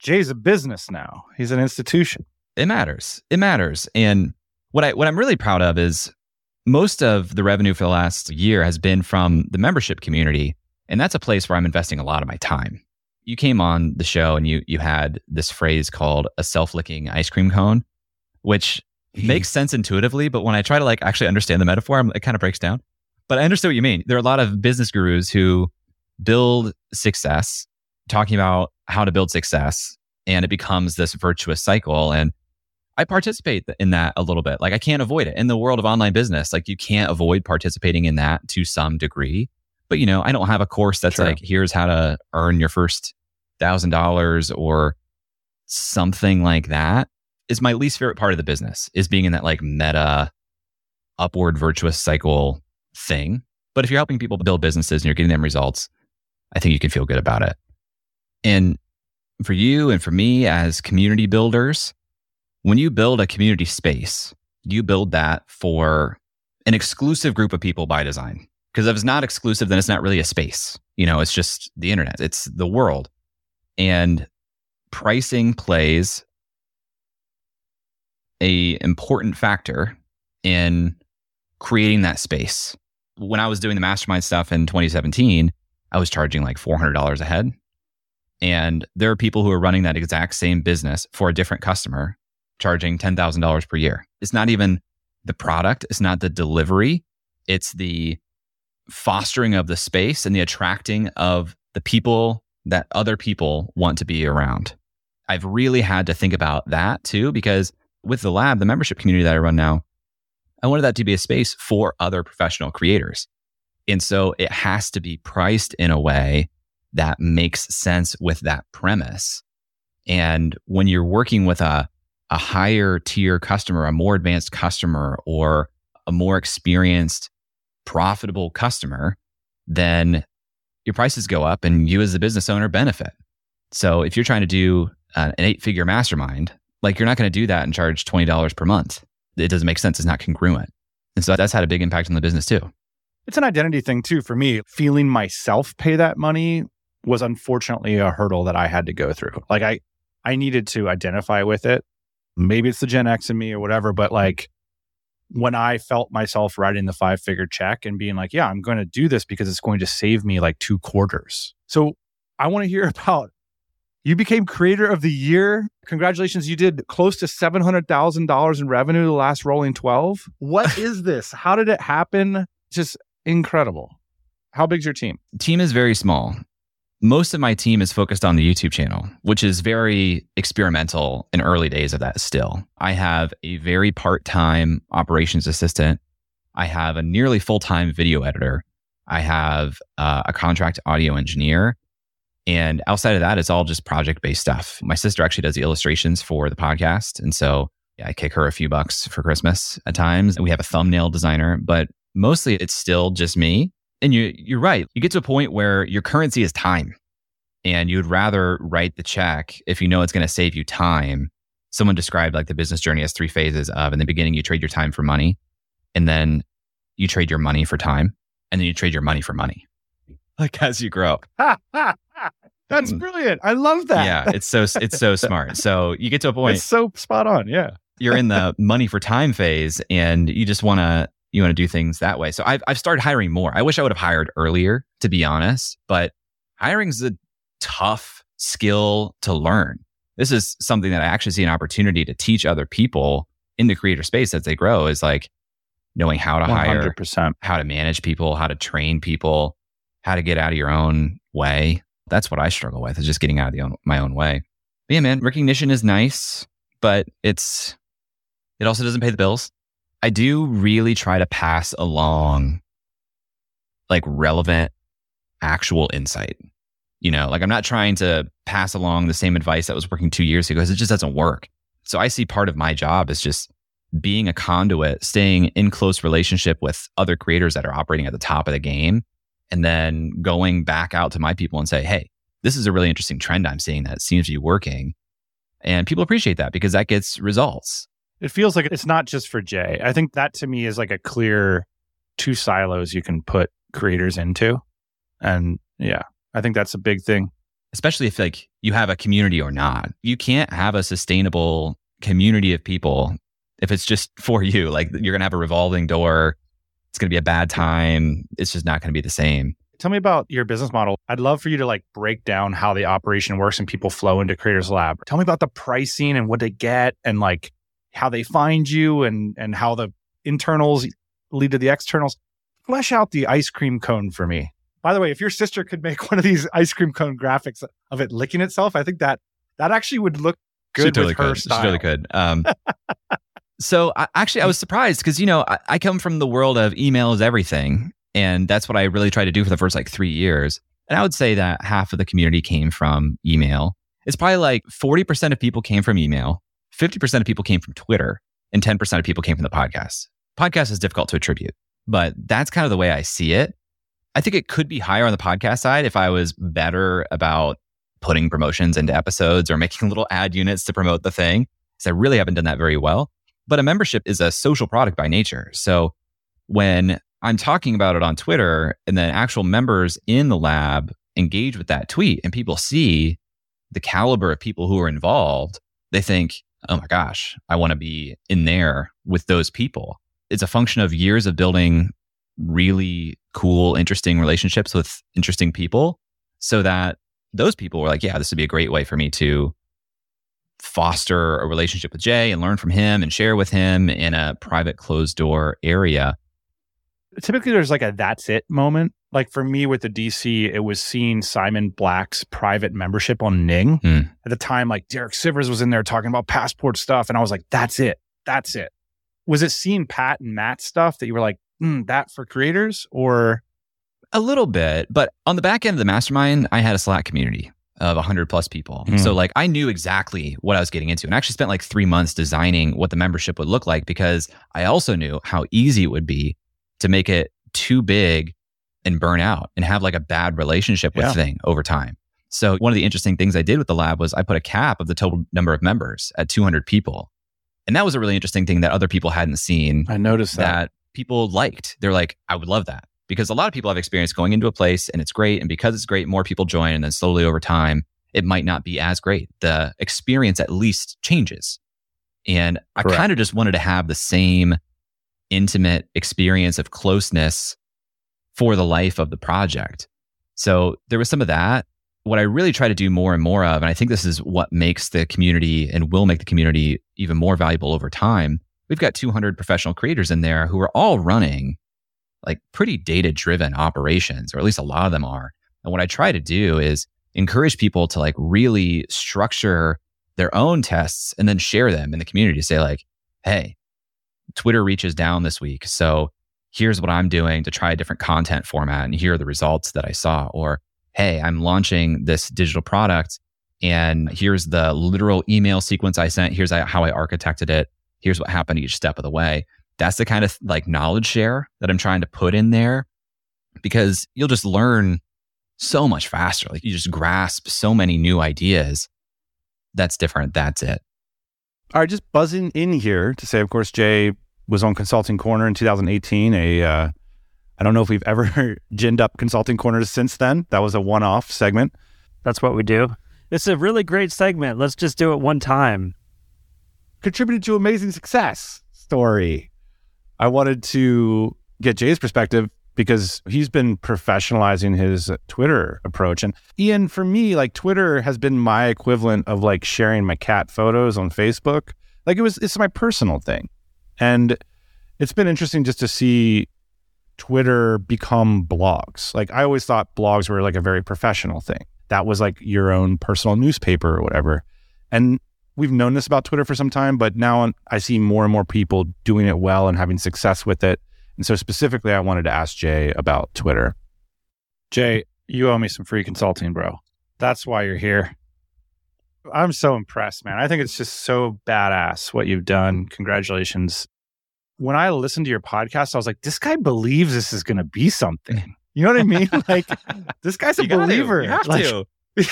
jay's a business now. He's an institution. It matters. It matters. And what i what i'm really proud of is most of the revenue for the last year has been from the membership community. And that's a place where i'm investing a lot of my time. You came on the show and you you had this phrase called a self-licking ice cream cone, which [laughs] makes sense intuitively, but when I try to like actually understand the metaphor, it kind of breaks down. But I understand what you mean. There are a lot of business gurus who build success, talking about how to build success, and it becomes this virtuous cycle. And I participate in that a little bit. Like I can't avoid it in the world of online business. Like you can't avoid participating in that to some degree. But you know, I don't have a course that's like, here's how to earn your first thousand dollars or something like that. Is my least favorite part of the business is being in that like meta upward virtuous cycle thing. But if you're helping people build businesses and you're getting them results, I think you can feel good about it. And for you and for me as community builders, when you build a community space, you build that for an exclusive group of people by design. Because if it's not exclusive, then it's not really a space. You know, it's just the internet, it's the world. And pricing plays a important factor in creating that space. When I was doing the mastermind stuff in 2017, I was charging like $400 a head. And there are people who are running that exact same business for a different customer, charging $10,000 per year. It's not even the product, it's not the delivery, it's the fostering of the space and the attracting of the people that other people want to be around. I've really had to think about that too, because with the lab, the membership community that I run now, I wanted that to be a space for other professional creators. And so it has to be priced in a way that makes sense with that premise. And when you're working with a, a higher tier customer, a more advanced customer, or a more experienced profitable customer, then your prices go up and you as the business owner benefit. So if you're trying to do uh, an eight figure mastermind, like you're not going to do that and charge $20 per month. It doesn't make sense. It's not congruent. And so that's had a big impact on the business too. It's an identity thing too for me. Feeling myself pay that money was unfortunately a hurdle that I had to go through. Like I I needed to identify with it. Maybe it's the Gen X in me or whatever, but like when I felt myself writing the five figure check and being like, yeah, I'm going to do this because it's going to save me like two quarters. So I want to hear [laughs] about you became creator of the year. Congratulations. You did close to $700,000 in revenue the last rolling 12. What [laughs] is this? How did it happen? Just incredible. How big's your team? Team is very small most of my team is focused on the YouTube channel, which is very experimental in early days of that still. I have a very part time operations assistant. I have a nearly full time video editor. I have uh, a contract audio engineer. And outside of that, it's all just project based stuff. My sister actually does the illustrations for the podcast. And so yeah, I kick her a few bucks for Christmas at times. And we have a thumbnail designer, but mostly it's still just me and you you're right. You get to a point where your currency is time. And you'd rather write the check if you know it's going to save you time. Someone described like the business journey as three phases of in the beginning you trade your time for money, and then you trade your money for time, and then you trade your money for money. Like as you grow. [laughs] That's mm. brilliant. I love that. Yeah, it's so it's so [laughs] smart. So you get to a point. It's so spot on. Yeah. You're in the money for time phase and you just want to you want to do things that way. So I've, I've started hiring more. I wish I would have hired earlier, to be honest, but hiring is a tough skill to learn. This is something that I actually see an opportunity to teach other people in the creator space as they grow is like knowing how to 100%. hire, how to manage people, how to train people, how to get out of your own way. That's what I struggle with is just getting out of the own, my own way. But yeah, man, recognition is nice, but it's, it also doesn't pay the bills. I do really try to pass along like relevant actual insight. You know, like I'm not trying to pass along the same advice that was working two years ago because it just doesn't work. So I see part of my job is just being a conduit, staying in close relationship with other creators that are operating at the top of the game and then going back out to my people and say, Hey, this is a really interesting trend I'm seeing that seems to be working. And people appreciate that because that gets results. It feels like it's not just for Jay. I think that to me is like a clear two silos you can put creators into. And yeah, I think that's a big thing. Especially if like you have a community or not. You can't have a sustainable community of people if it's just [laughs] for you. Like you're going to have a revolving door. It's going to be a bad time. It's just not going to be the same. Tell me about your business model. I'd love for you to like break down how the operation works and people flow into Creators Lab. Tell me about the pricing and what they get and like how they find you and and how the internals lead to the externals. Flesh out the ice cream cone for me. By the way, if your sister could make [laughs] one of these ice cream cone graphics of it licking itself, I think that that actually would look good she totally with her could. style. She totally could. Um, [laughs] so I, actually, I was surprised because you know I, I come from the world of email is everything, and that's what I really tried to do for the first like three years. And I would say that half of the community came from email. It's probably like forty percent of people came from email, fifty percent of people came from Twitter, and ten percent of people came from the podcast. Podcast is difficult to attribute, but that's kind of the way I see it. I think it could be higher on the podcast side if I was better about putting promotions into episodes or making [laughs] little ad units to promote the thing. Because I really haven't done that very well. But a membership is a social product by nature. So when I'm talking about it on Twitter and then actual members in the lab engage with that tweet and people see the caliber of people who are involved, they think, oh my gosh, I want to be in there with those people. It's a function of years of building really cool, interesting relationships with interesting people so that those people were like, yeah, this would be a great way for me to foster a relationship with Jay and learn from him and share with him in a private closed door area. Typically, there's like a that's it moment. Like for me with the DC, it was seeing Simon Black's private membership on Ning. Hmm. At the time, like Derek Sivers was in there talking about passport stuff. And I was like, that's it. That's it. Was it seeing Pat and Matt stuff that you were like, mm, that for creators? Or A little bit, but on the back end of the mastermind, I had a Slack community of 100 plus people. Hmm. So, like, I knew exactly what I was getting into and I actually spent like three months designing what the membership would look like because I also knew how easy it would be to make it too big and burn out and have like a bad relationship with Yeah. thing over time. So, one of the interesting things I did with the lab was I put a cap of the total number of members at 200 people. And that was a really interesting thing that other people hadn't seen I noticed that. that people liked. They're like, I would love that. Because a lot of people have experience going into a place and it's great. And because it's great, more people join. And then slowly over time, it might not be as great. The experience at least changes. And I kind of just wanted to have the same intimate experience of closeness for the life of the project. So there was some of that. What I really try to do more and more of, and I think this is what makes the community and will make the community even more valuable over time. We've got 200 professional creators in there who are all running like pretty data driven operations, or at least a lot of them are. And what I try to do is encourage people to like really structure their own tests and then share them in the community to say like, Hey, Twitter reaches down this week. So here's what I'm doing to try a different content format. And here are the results that I saw. Or, Hey, I'm launching this digital product and here's the literal email sequence I sent. Here's how I architected it. Here's what happened each step of the way. That's the kind of like knowledge share that I'm trying to put in there because you'll just learn so much faster. Like you just grasp so many new ideas. That's different. That's it. All right, just buzzing in here to say, of course, Jay was on Consulting Corner in 2018. A, uh, I don't know if we've ever [laughs] ginned up Consulting Corners since then. That was a one-off segment. That's what we do. It's a really great segment. Let's just do it one time. Contributed to amazing success story. I wanted to get Jay's perspective because he's been professionalizing his Twitter approach. And Ian, for me, like Twitter has been my equivalent of like sharing my cat photos on Facebook. Like it was, it's my personal thing. And it's been interesting just to see Twitter become blogs. Like I always thought blogs were like a very professional thing. That was like your own personal newspaper or whatever. And we've known this about Twitter for some time, but now I see more and more people doing it well and having success with it. And so specifically, I wanted to ask Jay about Twitter. Jay, you owe me some free consulting, bro. That's why you're here. I'm so impressed, man. I think it's just so badass what you've done. Congratulations. When I listened to your podcast, I was like, this guy believes this is going to be something. [laughs] You know what I mean? Like this guy's a You believer. You have Like, to. [laughs]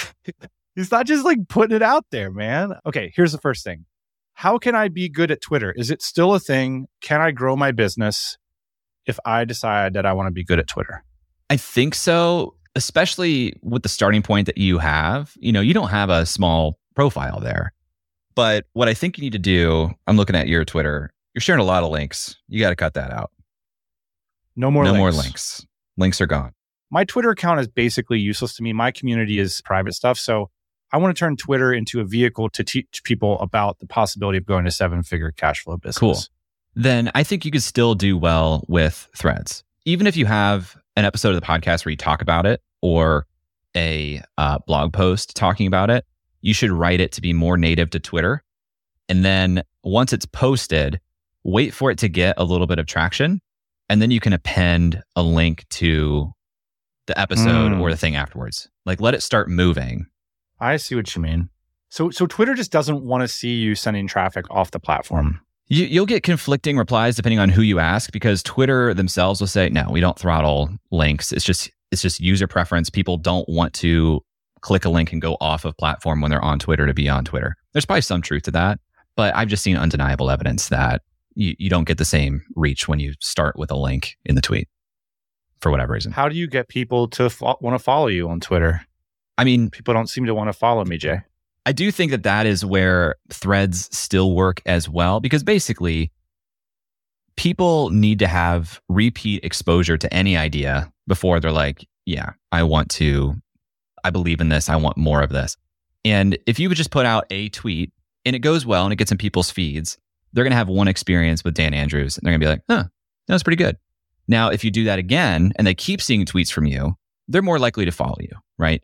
He's not just like putting it out there, man. Okay, here's the first thing. How can I be good at Twitter? Is it still a thing? Can I grow my business if I decide that I want to be good at Twitter? I think so, especially with the starting point that you have. You know, you don't have a small profile there. But what I think you need to do, I'm looking at your Twitter, you're sharing a lot of links. You got to cut that out. No more no links. more links. Links are gone. My Twitter account is basically useless to me. My community is private stuff. So I want to turn Twitter into a vehicle to teach people about the possibility of going to seven figure cash flow business. Cool. Then I think you could still do well with threads. Even if you have an episode of the podcast where you talk about it or a uh, blog post talking about it, you should write it to be more native to Twitter. And then once it's posted, wait for it to get a little bit of traction. And then you can append a link to the episode Mm. or the thing afterwards. Like let it start moving. I see what you mean. So, so Twitter just doesn't want to see you sending traffic off the platform. You, you'll get conflicting replies depending on who you ask because Twitter themselves will say, no, we don't throttle links. It's just, it's just user preference. People don't want to click a link and go off of platform when they're on Twitter to be on Twitter. There's probably some truth to that, but I've just seen undeniable evidence that you, you don't get the same reach when you start with a link in the tweet for whatever reason. How do you get people to fo- want to follow you on Twitter? I mean, People don't seem to want to follow me, Jay. I do think that that is where threads still work as well, because basically, people need to have repeat exposure to any idea before they're like, yeah, I want to, I believe in this, I want more of this. And if you would just put out a tweet and it goes well and it gets in people's feeds, they're going to have one experience with Dan Andrews and they're going to be like, huh, that was pretty good. Now, if you do that again and they keep seeing tweets from you, they're more likely to follow you, right?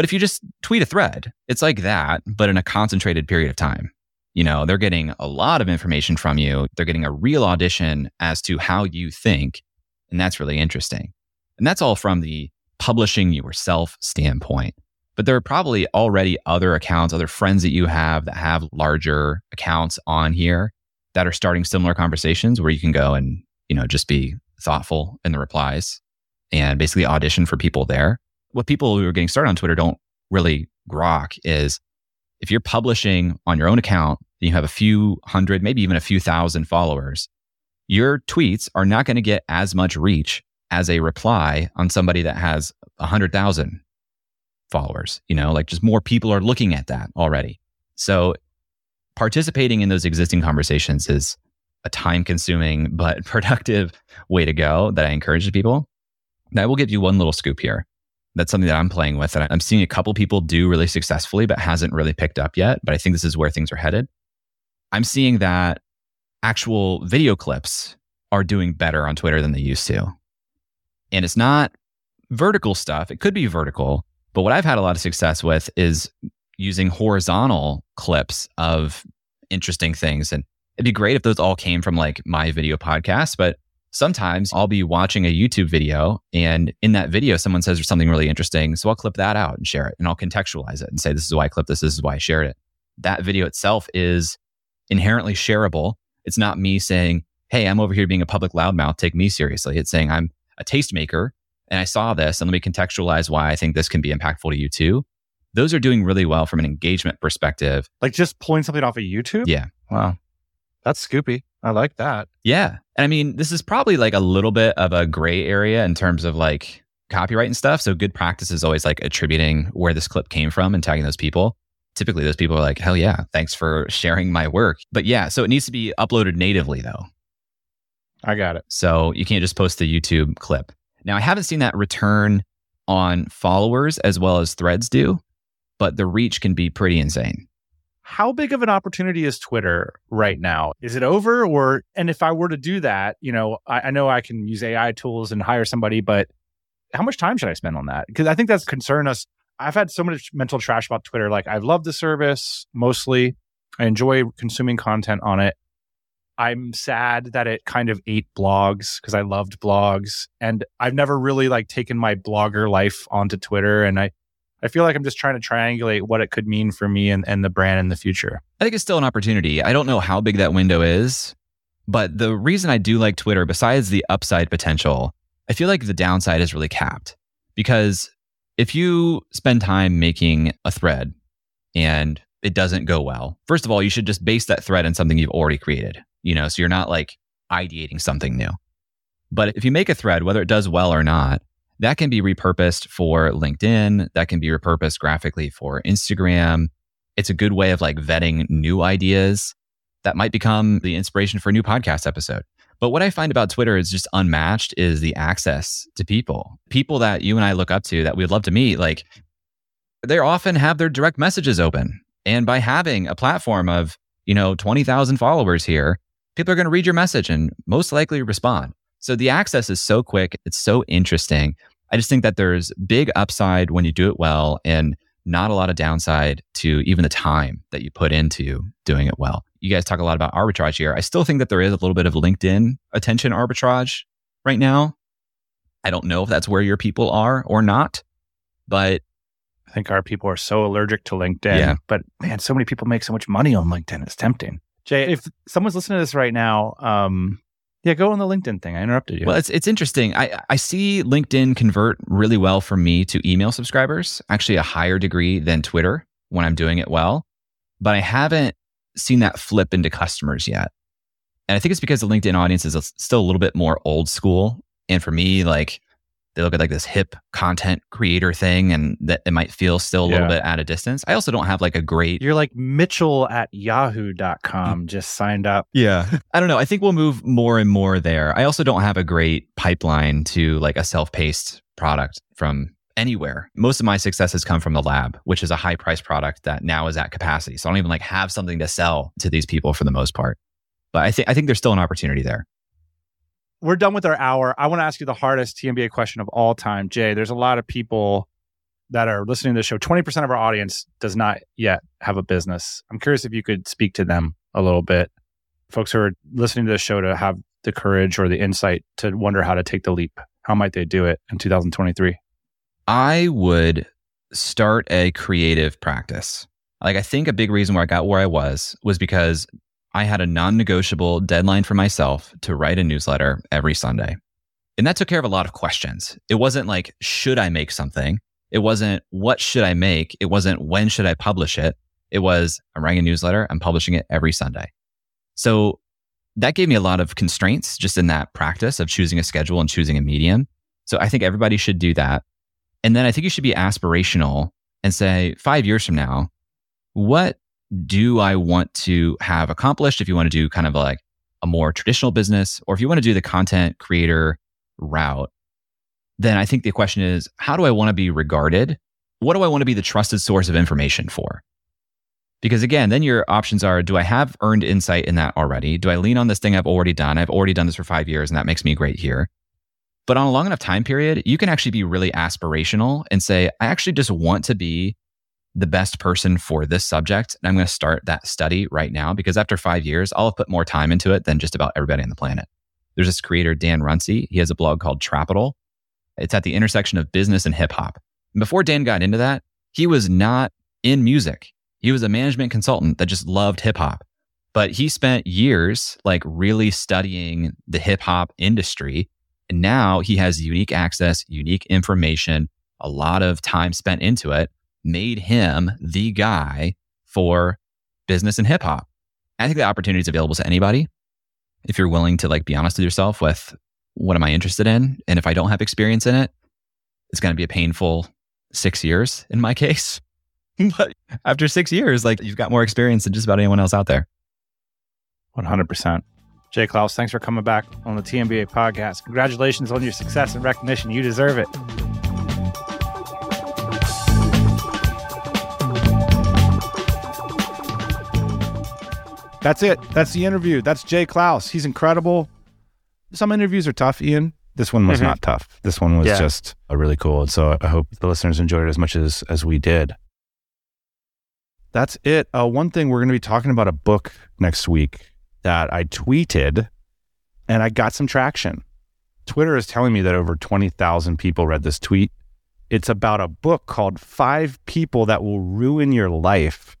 But if you just tweet a thread, it's like that, but in a concentrated period of time. You know, they're getting a lot of information from you. They're getting a real audition as to how you think. And that's really interesting. And that's all from the publishing yourself standpoint. But there are probably already other accounts, other friends that you have that have larger accounts on here that are starting similar conversations where you can go and, you know, just be thoughtful in the replies and basically audition for people there what people who are getting started on Twitter don't really grok is if you're publishing on your own account, you have a few hundred, maybe even a few thousand followers, your tweets are not going to get as much reach as a reply on somebody that has a hundred thousand followers. You know, like just more people are looking at that already. So participating in those existing conversations is a time consuming but [laughs] productive way to go that I encourage people. Now, I will give you one little scoop here that's something that I'm playing with and I'm seeing a couple people do really successfully, but hasn't really picked up yet. But I think this is where things are headed. I'm seeing that actual video clips are doing better on Twitter than they used to. And it's not vertical stuff. It could be vertical, but what I've had a lot of success with is using horizontal clips of interesting things. And it'd be great if those all came from like my video podcast, but sometimes I'll be watching a YouTube video and in that video, someone says something really interesting. So I'll clip that out and share it and I'll contextualize it and say, this is why I clipped this. This is why I shared it. That video itself is inherently shareable. It's not me saying, Hey, I'm over here being a public loudmouth. Take me seriously. It's saying I'm a tastemaker and I saw this and let me contextualize why I think this can be impactful to you too. Those are doing really well from an engagement perspective. Like just pulling something off of YouTube? Yeah. Wow. That's scoopy. I like that. Yeah. And I mean, this is probably like a little bit of a gray area in terms of like copyright and stuff. So good practice is always like attributing where this clip came from and tagging those people. Typically, those people are like, hell yeah, thanks for sharing my work. But yeah, so it needs to be uploaded natively though. I got it. So you can't just post the YouTube clip. Now, I haven't seen that return on followers as well as threads do, but the reach can be pretty insane. How big of an opportunity is Twitter right now? Is it over or and if I were to do that, you know, I, I know I can use AI tools and hire somebody, but how much time should I spend on that? Because I think that's concern us. I've had so much mental trash about Twitter. Like I've loved the service mostly. I enjoy consuming content on it. I'm sad that it kind of ate blogs because I loved blogs. And I've never really like taken my blogger life onto Twitter. And I I feel like I'm just trying to triangulate what it could mean for me and, and the brand in the future. I think it's still an opportunity. I don't know how big that window is, but the reason I do like Twitter, besides the upside potential, I feel like the downside is really capped because if you spend time making a thread and it doesn't go well, first of all, you should just base that thread on something you've already created, you know, so you're not like ideating something new. But if you make a thread, whether it does well or not, that can be repurposed for LinkedIn, that can be repurposed graphically for Instagram. It's a good way of like vetting new ideas that might become the inspiration for a new podcast episode. But what I find about Twitter is just unmatched is the access to people. People that you and I look up to that we'd love to meet, like they often have their direct messages open. And by having a platform of, you know, 20,000 followers here, people are going to read your message and most likely respond. So the access is so quick. It's so interesting. I just think that there's big upside when you do it well and not a lot of downside to even the time that you put into doing it well. You guys talk a lot about arbitrage here. I still think that there is a little bit of LinkedIn attention arbitrage right now. I don't know if that's where your people are or not, but I think our people are so allergic to LinkedIn. Yeah. But man, so many people make so much money on LinkedIn. It's tempting. Jay, if someone's listening to this right now, um, yeah, go on the LinkedIn thing. I interrupted you. Well, it's it's interesting. I I see LinkedIn convert really well for me to email subscribers, actually a higher degree than Twitter when I'm doing it well. But I haven't seen that flip into customers yet. And I think it's because the LinkedIn audience is still a little bit more old school. And for me, like they look at like this hip content creator thing and that it might feel still a yeah. little bit at a distance. I also don't have like a great You're like Mitchell at yahoo.com mm. just signed up. Yeah. [laughs] I don't know. I think we'll move more and more there. I also don't have a great pipeline to like a self-paced product from anywhere. Most of my success has come from the lab, which is a high price product that now is at capacity. So I don't even like have something to sell to these people for the most part. But I think I think there's still an opportunity there we're done with our hour. I want to ask you the hardest TMBA question of all time. Jay, there's a lot of people that are listening to the show. 20% of our audience does not yet have a business. I'm curious if you could speak to them a little bit. Folks who are listening to the show to have the courage or the insight to wonder how to take the leap. How might they do it in 2023? I would start a creative practice. Like, I think a big reason where I got where I was was because I had a non negotiable deadline for myself to write a newsletter every Sunday. And that took care of a lot of questions. It wasn't like, should I make something? It wasn't, what should I make? It wasn't, when should I publish it? It was, I'm writing a newsletter, I'm publishing it every Sunday. So that gave me a lot of constraints just in that practice of choosing a schedule and choosing a medium. So I think everybody should do that. And then I think you should be aspirational and say, five years from now, what do I want to have accomplished? If you want to do kind of like a more traditional business, or if you want to do the content creator route, then I think the question is how do I want to be regarded? What do I want to be the trusted source of information for? Because again, then your options are do I have earned insight in that already? Do I lean on this thing I've already done? I've already done this for five years and that makes me great here. But on a long enough time period, you can actually be really aspirational and say, I actually just want to be the best person for this subject. And I'm going to start that study right now because after five years, I'll have put more time into it than just about everybody on the planet. There's this creator, Dan Runcie. He has a blog called Trapital. It's at the intersection of business and hip hop. Before Dan got into that, he was not in music. He was a management consultant that just loved hip hop. But he spent years like really studying the hip hop industry. And now he has unique access, unique information, a lot of time spent into it made him the guy for business and hip hop. I think the opportunity is available to anybody. If you're willing to like be honest with yourself with what am I interested in? And if I don't have experience in it, it's going to be a painful six years in my [laughs] case. but after six years, like you've got more experience than just about anyone else out there. 100%. Jay Clouse, thanks for coming back on the TMBA podcast. Congratulations on your success and recognition. You deserve it. That's it. That's the interview. That's Jay Clouse. He's incredible. Some interviews are tough, Ian. This one was mm-hmm. not tough. This one was yeah. just a really cool. And so I hope the listeners enjoyed it as much as as we did. That's it. Uh, one thing we're going to be talking about a book next week that I tweeted, and I got some traction. Twitter is telling me that over twenty thousand people read this tweet. It's about a book called Five People That Will Ruin Your Life.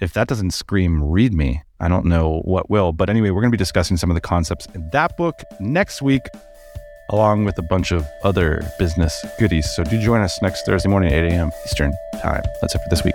If that doesn't scream, read me. I don't know what will. But anyway, we're going to be discussing some of the concepts in that book next week. along with a bunch of other business goodies. So do join us next Thursday morning at 8 a.m. Eastern Time. That's it for this week.